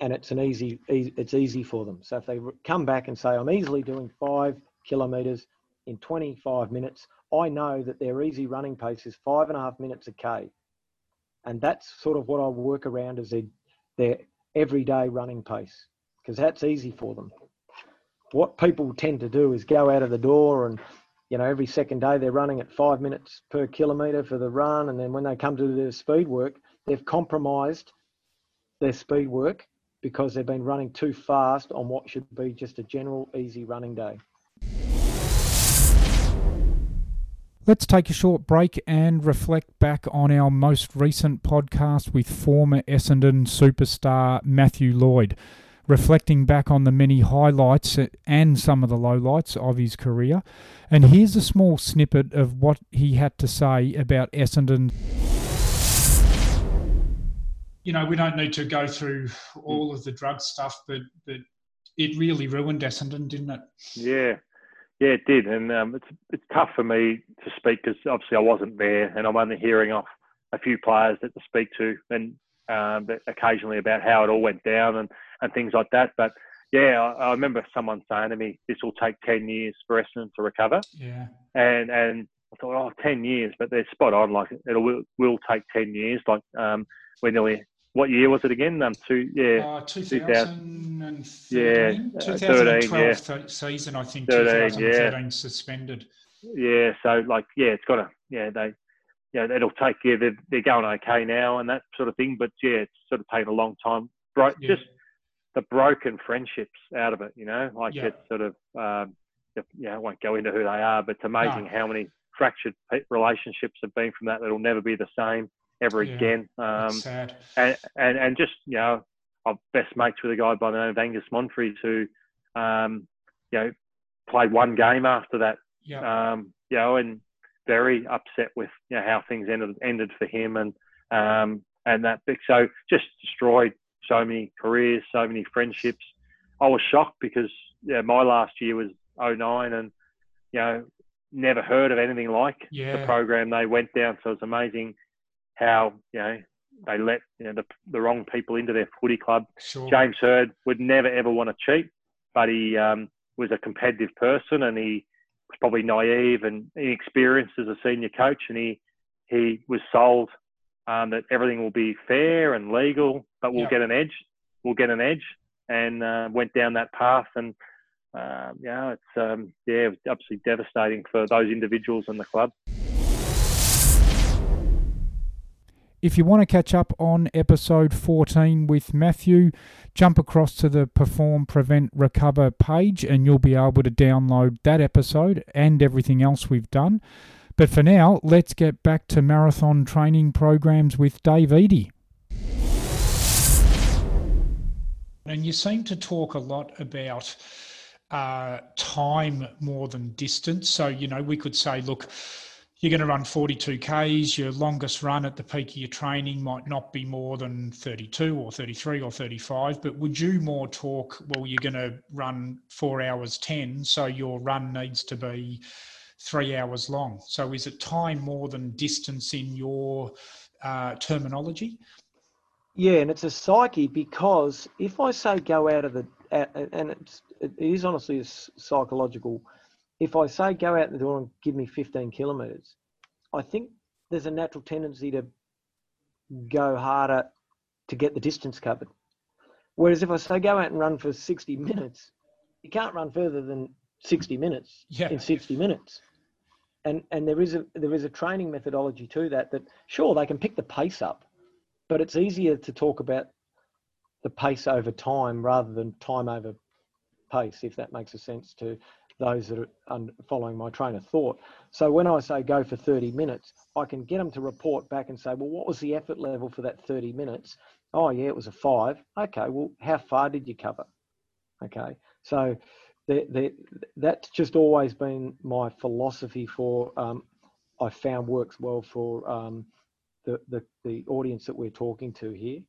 and it's an easy, it's easy for them. So if they come back and say I'm easily doing five kilometres in 25 minutes, I know that their easy running pace is five and a half minutes a K. And that's sort of what I work around as their, their everyday running pace, because that's easy for them. What people tend to do is go out of the door and, you know, every second day they're running at five minutes per kilometre for the run. And then when they come to their speed work, they've compromised their speed work because they've been running too fast on what should be just a general easy running day. Let's take a short break and reflect back on our most recent podcast with former Essendon superstar Matthew Lloyd, reflecting back on the many highlights and some of the lowlights of his career. And here's a small snippet of what he had to say about Essendon. You know, we don't need to go through all of the drug stuff, but but it really ruined Essendon, didn't it? Yeah, yeah, it did, and um, it's it's tough for me to speak because obviously I wasn't there, and I'm only hearing off a few players that to speak to, and um, occasionally about how it all went down and, and things like that. But yeah, I, I, remember someone saying to me, "This will take ten years for Essendon to recover." Yeah, and and I thought, oh, 10 years, but they're spot on. Like it will will take ten years. Like um, we're nearly what year was it again? Um, two, yeah, uh, 2013, yeah, 2012 uh, yeah. season, I think. 13, 2013 yeah. suspended. Yeah, so like, yeah, it's got to, yeah, they, yeah, it'll take, yeah, they're, they're going okay now and that sort of thing, but yeah, it's sort of taken a long time. Bro- yeah. Just the broken friendships out of it, you know, like yeah. it's sort of, um, yeah, I won't go into who they are, but it's amazing no. how many fractured relationships have been from that that'll never be the same ever yeah, again. Um, and, and and just you know, I'm best mates with a guy by the name of Angus Monfries who, um, you know, played one game after that. Yeah. Um, you know, and very upset with you know how things ended ended for him and um and that so just destroyed so many careers, so many friendships. I was shocked because yeah, my last year was 09 and you know never heard of anything like yeah. the program they went down. So it's amazing how you know they let you know the, the wrong people into their footy club. Sure. James Hird would never ever want to cheat, but he um, was a competitive person and he was probably naive and inexperienced as a senior coach, and he he was sold um, that everything will be fair and legal, but we'll get an edge. We'll get an edge. and uh, went down that path. And uh, yeah, it's um, yeah, absolutely devastating for those individuals and the club. If you want to catch up on episode 14 with Matthew, jump across to the Perform, Prevent, Recover page and you'll be able to download that episode and everything else we've done. But for now, let's get back to marathon training programs with Dave Eadie. And you seem to talk a lot about uh, time more than distance. So, you know, we could say, look, you're going to run 42 Ks. Your longest run at the peak of your training might not be more than 32 or 33 or 35. But would you more talk, well, you're going to run four hours 10, so your run needs to be three hours long. So is it time more than distance in your uh, terminology? Yeah, and it's a psyche because if I say go out of the, and it's, it is honestly a psychological if I say go out the door and give me 15 kilometres, I think there's a natural tendency to go harder to get the distance covered. Whereas if I say go out and run for 60 minutes, you can't run further than 60 minutes yeah. in 60 minutes. And and there is a there is a training methodology to that that sure they can pick the pace up, but it's easier to talk about the pace over time rather than time over pace, if that makes a sense to those that are following my train of thought. So when I say go for 30 minutes, I can get them to report back and say, well, what was the effort level for that 30 minutes? Oh, yeah, it was a five. Okay, well, how far did you cover? Okay, so the, the, that's just always been my philosophy for, um, I found works well for um, the, the, the audience that we're talking to here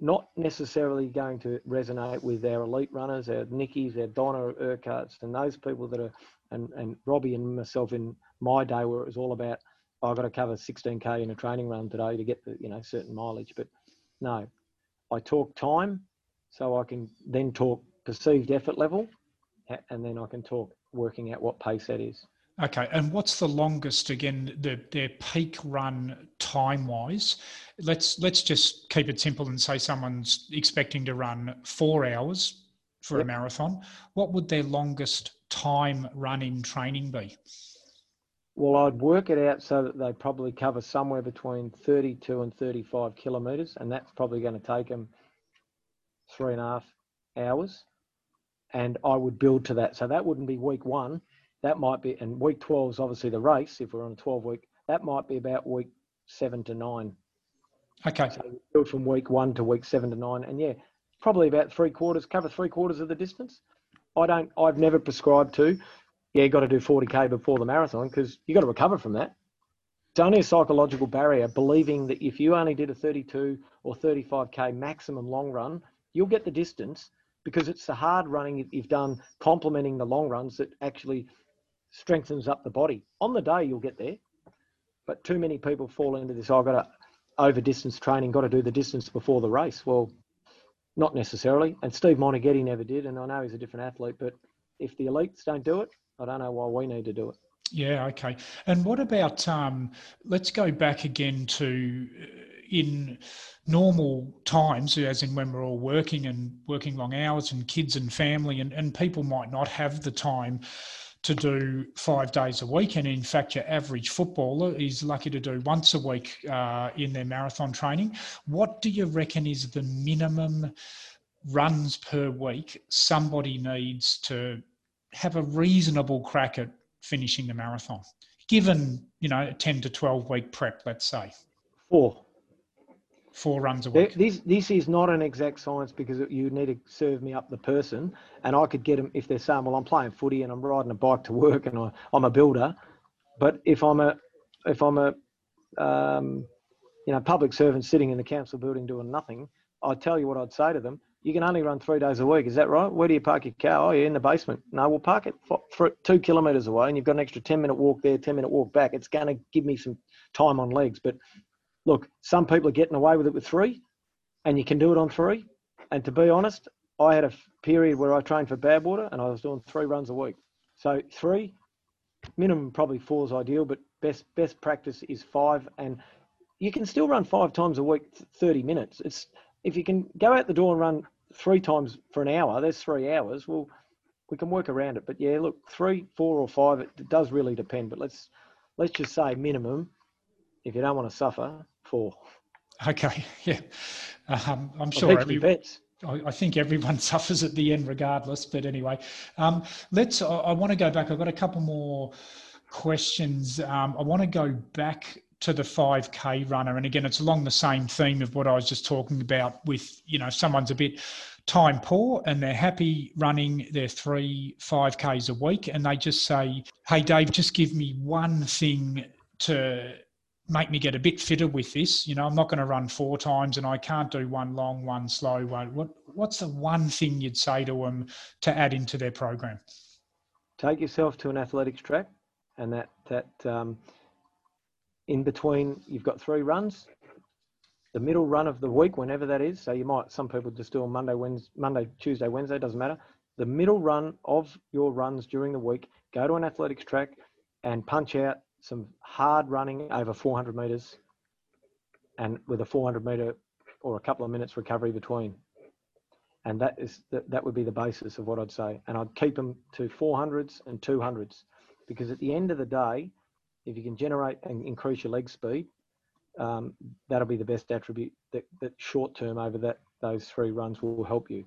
not necessarily going to resonate with our elite runners, our Nikkis, our Donna Urquharts, and those people that are, and, and Robbie and myself in my day where it was all about, oh, I've got to cover 16K in a training run today to get the, you know, certain mileage. But no, I talk time so I can then talk perceived effort level and then I can talk working out what pace that is. Okay, and what's the longest again? The their peak run time wise. Let's let's just keep it simple and say someone's expecting to run four hours for yep. a marathon. What would their longest time run in training be? Well, I'd work it out so that they probably cover somewhere between 32 and 35 kilometres, and that's probably going to take them three and a half hours. And I would build to that. So that wouldn't be week one that might be, and week 12 is obviously the race, if we're on a 12 week, that might be about week seven to nine. Okay. So build from week one to week seven to nine. And yeah, probably about three quarters, cover three quarters of the distance. I don't, I've never prescribed to, yeah, you got to do 40K before the marathon because you got to recover from that. It's only a psychological barrier believing that if you only did a 32 or 35K maximum long run, you'll get the distance because it's the hard running that you've done complementing the long runs that actually strengthens up the body. On the day, you'll get there, but too many people fall into this. Oh, I've got to over distance training, got to do the distance before the race. Well, not necessarily. And Steve Moneghetti never did, and I know he's a different athlete, but if the elites don't do it, I don't know why we need to do it. Yeah, okay. And what about, um, let's go back again to in normal times, as in when we're all working and working long hours and kids and family, and, and people might not have the time to do five days a week. And in fact, your average footballer is lucky to do once a week uh, in their marathon training. What do you reckon is the minimum runs per week somebody needs to have a reasonable crack at finishing the marathon, given, you know, a 10 to 12 week prep, let's say? Four four runs a week. This this is not an exact science because you need to serve me up the person, and I could get them if they're saying, "Well, I'm playing footy and I'm riding a bike to work and I, I'm a builder," but if I'm a if I'm a um, you know public servant sitting in the council building doing nothing, I'd tell you what I'd say to them. You can only run three days a week. Is that right? Where do you park your car? Oh, yeah, in the basement. No, we'll park it two kilometres away, and you've got an extra ten minute walk there, ten minute walk back. It's going to give me some time on legs, but look, some people are getting away with it with three, and you can do it on three. And to be honest, I had a period where I trained for Badwater and I was doing three runs a week. So three, minimum probably four is ideal, but best best practice is five. And you can still run five times a week, 30 minutes. It's if you can go out the door and run three times for an hour. There's three hours. Well, we can work around it. But yeah, look, three, four, or five. It, it does really depend. But let's let's just say minimum. If you don't want to suffer, four. Okay. Yeah. Um, I'm sure. Every, vets. I, I think everyone suffers at the end, regardless. But anyway, um, let's. I, I want to go back. I've got a couple more questions. Um, I want to go back to the 5k runner and again it's along the same theme of what i was just talking about with you know someone's a bit time poor and they're happy running their three 5ks a week and they just say hey dave just give me one thing to make me get a bit fitter with this. You know i'm not going to run four times and i can't do one long one slow one. What what's the one thing you'd say to them to add into their program? Take yourself to an athletics track and that that um, in between you've got three runs. The middle run of the week whenever that is so you might some people just do on monday wednesday monday tuesday wednesday doesn't matter. The middle run of your runs during the week go to an athletics track and punch out some hard running over 400 meters and with a 400 meter or a couple of minutes recovery between and that is that, that would be the basis of what i'd say and i'd keep them to 400s and 200s because at the end of the day if you can generate and increase your leg speed, um, that'll be the best attribute that, that short term over that those three runs will help you.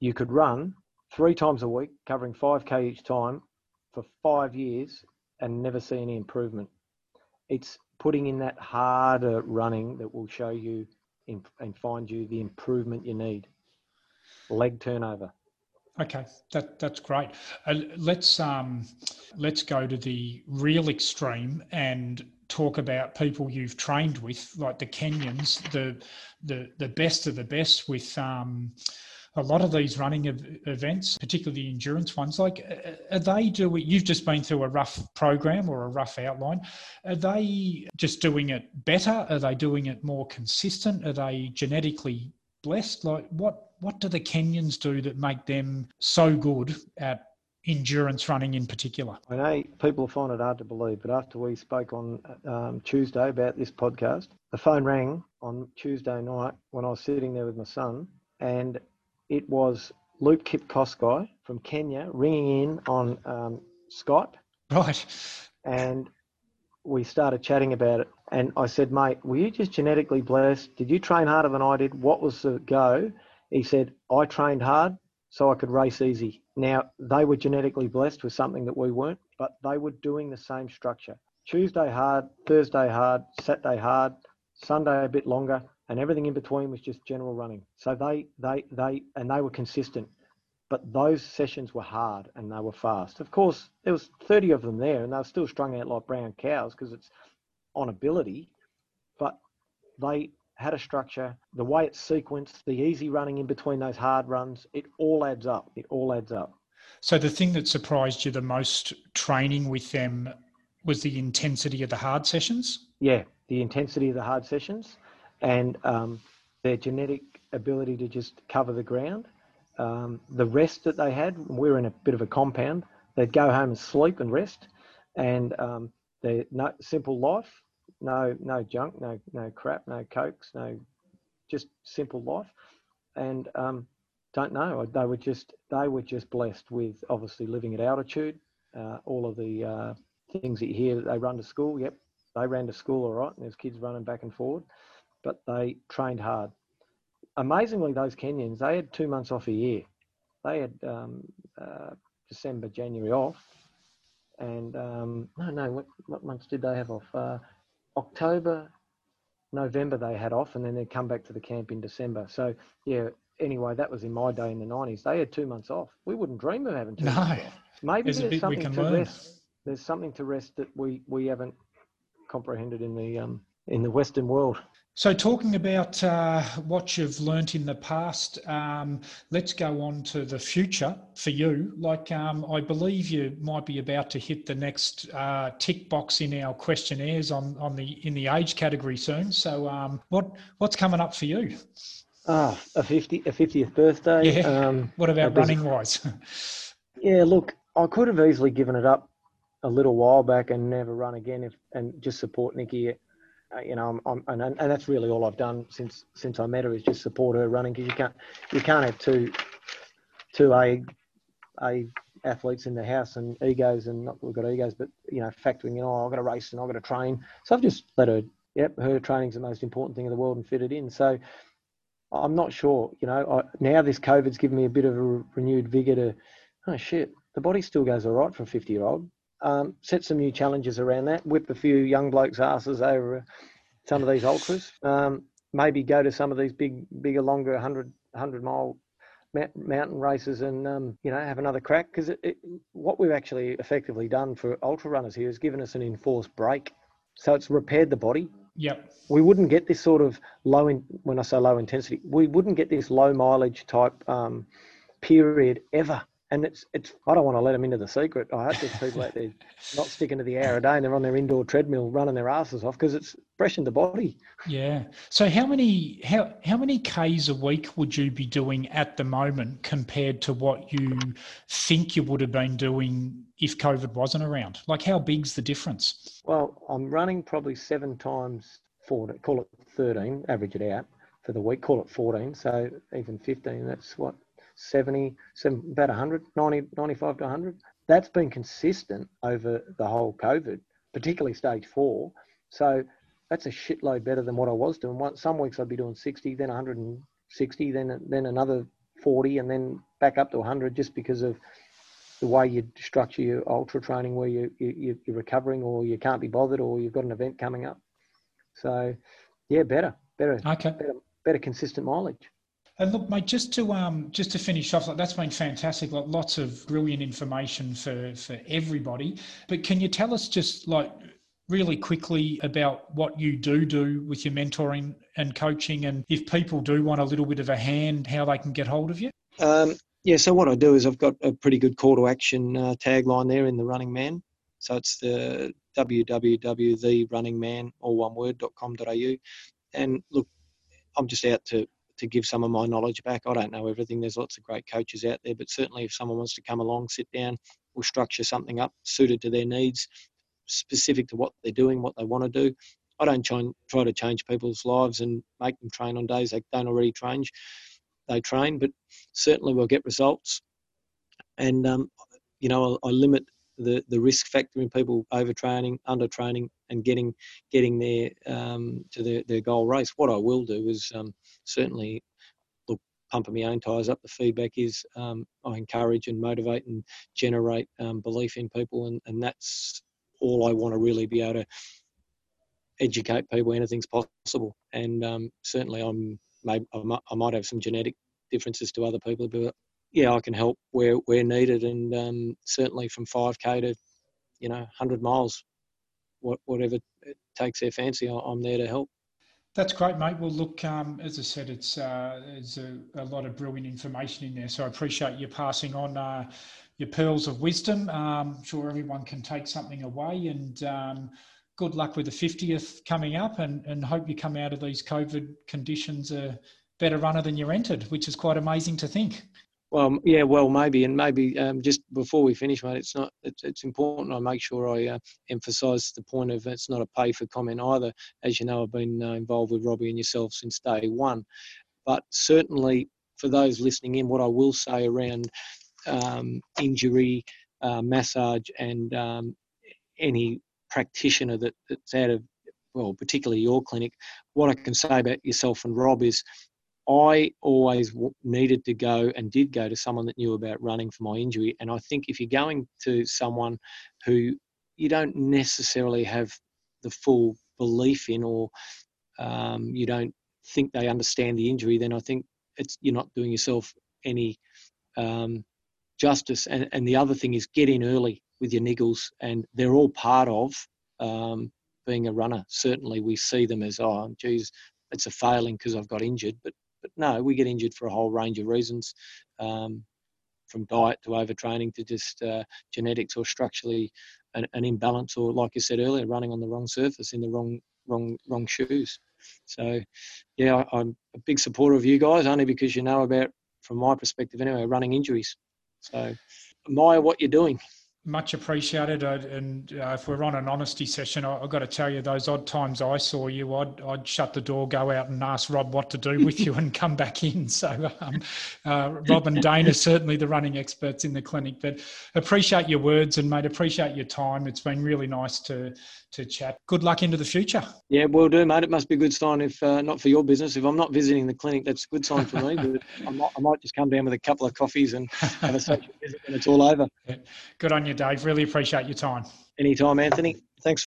You could run three times a week, covering 5k each time for five years and never see any improvement. It's putting in that harder running that will show you in, and find you the improvement you need. Leg turnover. Okay, that that's great. Uh, let's um, let's go to the real extreme and talk about people you've trained with, like the Kenyans, the the the best of the best with um, a lot of these running events, particularly the endurance ones. Like, are they doing? You've just been through a rough program or a rough outline. Are they just doing it better? Are they doing it more consistent? Are they genetically blessed? Like, what what do the Kenyans do that make them so good at endurance running in particular? I know people find it hard to believe, but after we spoke on um, Tuesday about this podcast, the phone rang on Tuesday night when I was sitting there with my son, and it was Luke Kipkosgei from Kenya ringing in on um, Skype. Right. And we started chatting about it. And I said, mate, were you just genetically blessed? Did you train harder than I did? What was the go? He said, I trained hard so I could race easy. Now, they were genetically blessed with something that we weren't, but they were doing the same structure. Tuesday hard, Thursday hard, Saturday hard, Sunday a bit longer, and everything in between was just general running. So they, they, they, and they were consistent. But those sessions were hard and they were fast. Of course, there was 30 of them there, and they were still strung out like brown cows because it's on ability. But they had a structure, the way it's sequenced, the easy running in between those hard runs, it all adds up. It all adds up. So the thing that surprised you the most training with them was the intensity of the hard sessions? Yeah, the intensity of the hard sessions and um, their genetic ability to just cover the ground. Um, the rest that they had, we were in a bit of a compound. They'd go home and sleep and rest, and um, their no, simple life no no junk, no no crap, no cokes, no just simple life. And um, don't know. They were just they were just blessed with obviously living at altitude. Uh, all of the uh, things that you hear that they run to school. Yep, they ran to school all right, and there's kids running back and forward, but they trained hard. Amazingly, those Kenyans they had two months off a year. They had um, uh, December, January off, and um, no, no, what, what months did they have off? Uh, October, November they had off, and then they'd come back to the camp in December. So yeah. Anyway, that was in my day in the nineties. They had two months off. We wouldn't dream of having two. No. Months off. Maybe there's, there's something to learn. rest. There's something to rest that we we haven't comprehended in the um, in the Western world. So, talking about uh, what you've learnt in the past, um, let's go on to the future for you. Like, um, I believe you might be about to hit the next uh, tick box in our questionnaires on, on the in the age category soon. So, um, what what's coming up for you? Ah, a fifty a fiftieth birthday. Yeah. Um, what about running wise? yeah, look, I could have easily given it up a little while back and never run again if and just support Nikki Uh, you know, I'm, I'm, and, and that's really all I've done since since I met her is just support her running because you can't you can't have two two a a athletes in the house and egos and not we've got egos, but you know, factoring in, oh, I've got to race and I've got to train. So I've just let her, yep, her training's the most important thing in the world and fit it in. So I'm not sure, you know, I, now this COVID's given me a bit of a renewed vigor to, oh shit, the body still goes all right for a 50 year old. Um, set some new challenges around that, whip a few young blokes' asses over some of these ultras. Um, maybe go to some of these big, bigger, longer 100, 100 mile mountain races and um, you know have another crack. Because what we've actually effectively done for ultra runners here is given us an enforced break so it's repaired the body. Yep. We wouldn't get this sort of low in when i say low intensity we wouldn't get this low mileage type um, period ever and it's it's I don't want to let them into the secret. I hope there's people out there not sticking to the hour a day and they're on their indoor treadmill running their asses off because it's fresh in the body. Yeah. So how many how how many k's a week would you be doing at the moment compared to what you think you would have been doing if COVID wasn't around? Like how big's the difference? Well, I'm running probably seven times four. Call it thirteen. Average it out for the week. Call it fourteen. So even fifteen. That's what 70, about 100, 90, 95 to 100. That's been consistent over the whole COVID, particularly stage four. So that's a shitload better than what I was doing. some weeks I'd be doing 60, then 160, then then another 40, and then back up to 100 just because of the way you structure your ultra training where you, you, you're recovering or you can't be bothered or you've got an event coming up. So, yeah, better, better, okay. better, better consistent mileage. And look, mate, just to um, just to finish off, like that's been fantastic. Like lots of brilliant information for for everybody. But can you tell us just like really quickly about what you do do with your mentoring and coaching, and if people do want a little bit of a hand, how they can get hold of you? Um, yeah. So what I do is I've got a pretty good call to action uh, tagline there in the Running Man. So it's the www.therunningman, all one word, .com.au. And look, I'm just out to to give some of my knowledge back. I don't know everything. There's lots of great coaches out there, but certainly if someone wants to come along, sit down, we'll structure something up suited to their needs, specific to what they're doing, what they want to do. I don't try, to change people's lives and make them train on days they don't already train. They train, but certainly we'll get results. And um, you know, I, I limit the, the risk factor in people overtraining, undertraining, and getting getting their um, to their, their goal race. What I will do is um, certainly look pumping my own tyres up. The feedback is um, I encourage and motivate and generate um, belief in people, and, and that's all I want to really be able to educate people. Anything's possible, and um, certainly I'm I might have some genetic differences to other people, but yeah, I can help where where needed, and um, certainly from 5k to you know 100 miles, what, whatever it takes their fancy, I'm there to help. That's great, mate. Well, look, um, as I said, it's uh, there's a, a, lot of brilliant information in there, so I appreciate you passing on uh, your pearls of wisdom. Um, I'm sure everyone can take something away, and um, good luck with the 50th coming up, and, and hope you come out of these COVID conditions a better runner than you entered, which is quite amazing to think. Well, yeah, well, maybe, and maybe um, just before we finish, mate, it's not. It's, it's important. I make sure I uh, emphasise the point of it's not a pay for comment either. As you know, I've been uh, involved with Robbie and yourself since day one, but certainly for those listening in, what I will say around um, injury, uh, massage, and um, any practitioner that, that's out of well, particularly your clinic, what I can say about yourself and Rob is I always needed to go and did go to someone that knew about running for my injury. And I think if you're going to someone who you don't necessarily have the full belief in, or um, you don't think they understand the injury, then I think it's you're not doing yourself any um, justice. And, and the other thing is get in early with your niggles, and they're all part of um, being a runner. Certainly, we see them as oh, geez, it's a failing because I've got injured, but but no, we get injured for a whole range of reasons, um, from diet to overtraining to just uh, genetics or structurally an, an, imbalance, or like you said earlier, running on the wrong surface in the wrong wrong wrong shoes. So, yeah, I, I'm a big supporter of you guys, only because you know about, from my perspective anyway, running injuries. So, admire what you're doing. Much appreciated. And uh, if we're on an honesty session, I, have got to tell you, those odd times I saw you, I'd, I'd shut the door, go out and ask Rob what to do with you and come back in. So, um, uh, Rob and Dane are certainly the running experts in the clinic. But appreciate your words and, mate, appreciate your time. It's been really nice to to chat. Good luck into the future. Yeah, will do, mate. It must be a good sign if uh, not for your business. If I'm not visiting the clinic, that's a good sign for me. But I might, I might just come down with a couple of coffees and have a social visit when it's all over. Yeah. Good on you, Dave. Really appreciate your time. Anytime, Anthony. Thanks.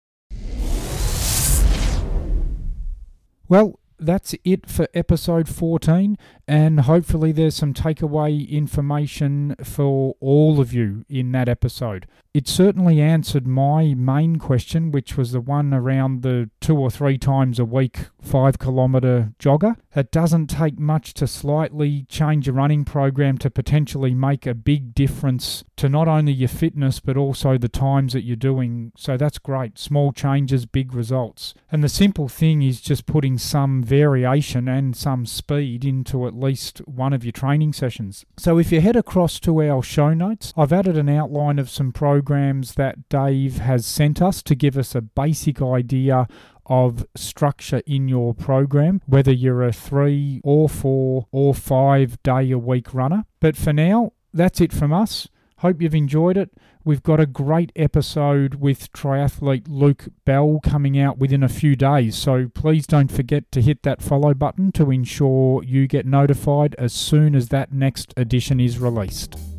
Well, that's it for episode 14 and hopefully there's some takeaway information for all of you in that episode. It certainly answered my main question, which was the one around the two or three times a week five kilometre jogger. It doesn't take much to slightly change a running program to potentially make a big difference to not only your fitness but also the times that you're doing. So that's great. Small changes, big results. And the simple thing is just putting some variation and some speed into at least one of your training sessions. So if you head across to our show notes, I've added an outline of some programs that Dave has sent us to give us a basic idea of structure in your program, whether you're a three or four or five day a week runner. But for now, that's it from us. Hope you've enjoyed it. We've got a great episode with triathlete Luke Bell coming out within a few days, so please don't forget to hit that follow button to ensure you get notified as soon as that next edition is released.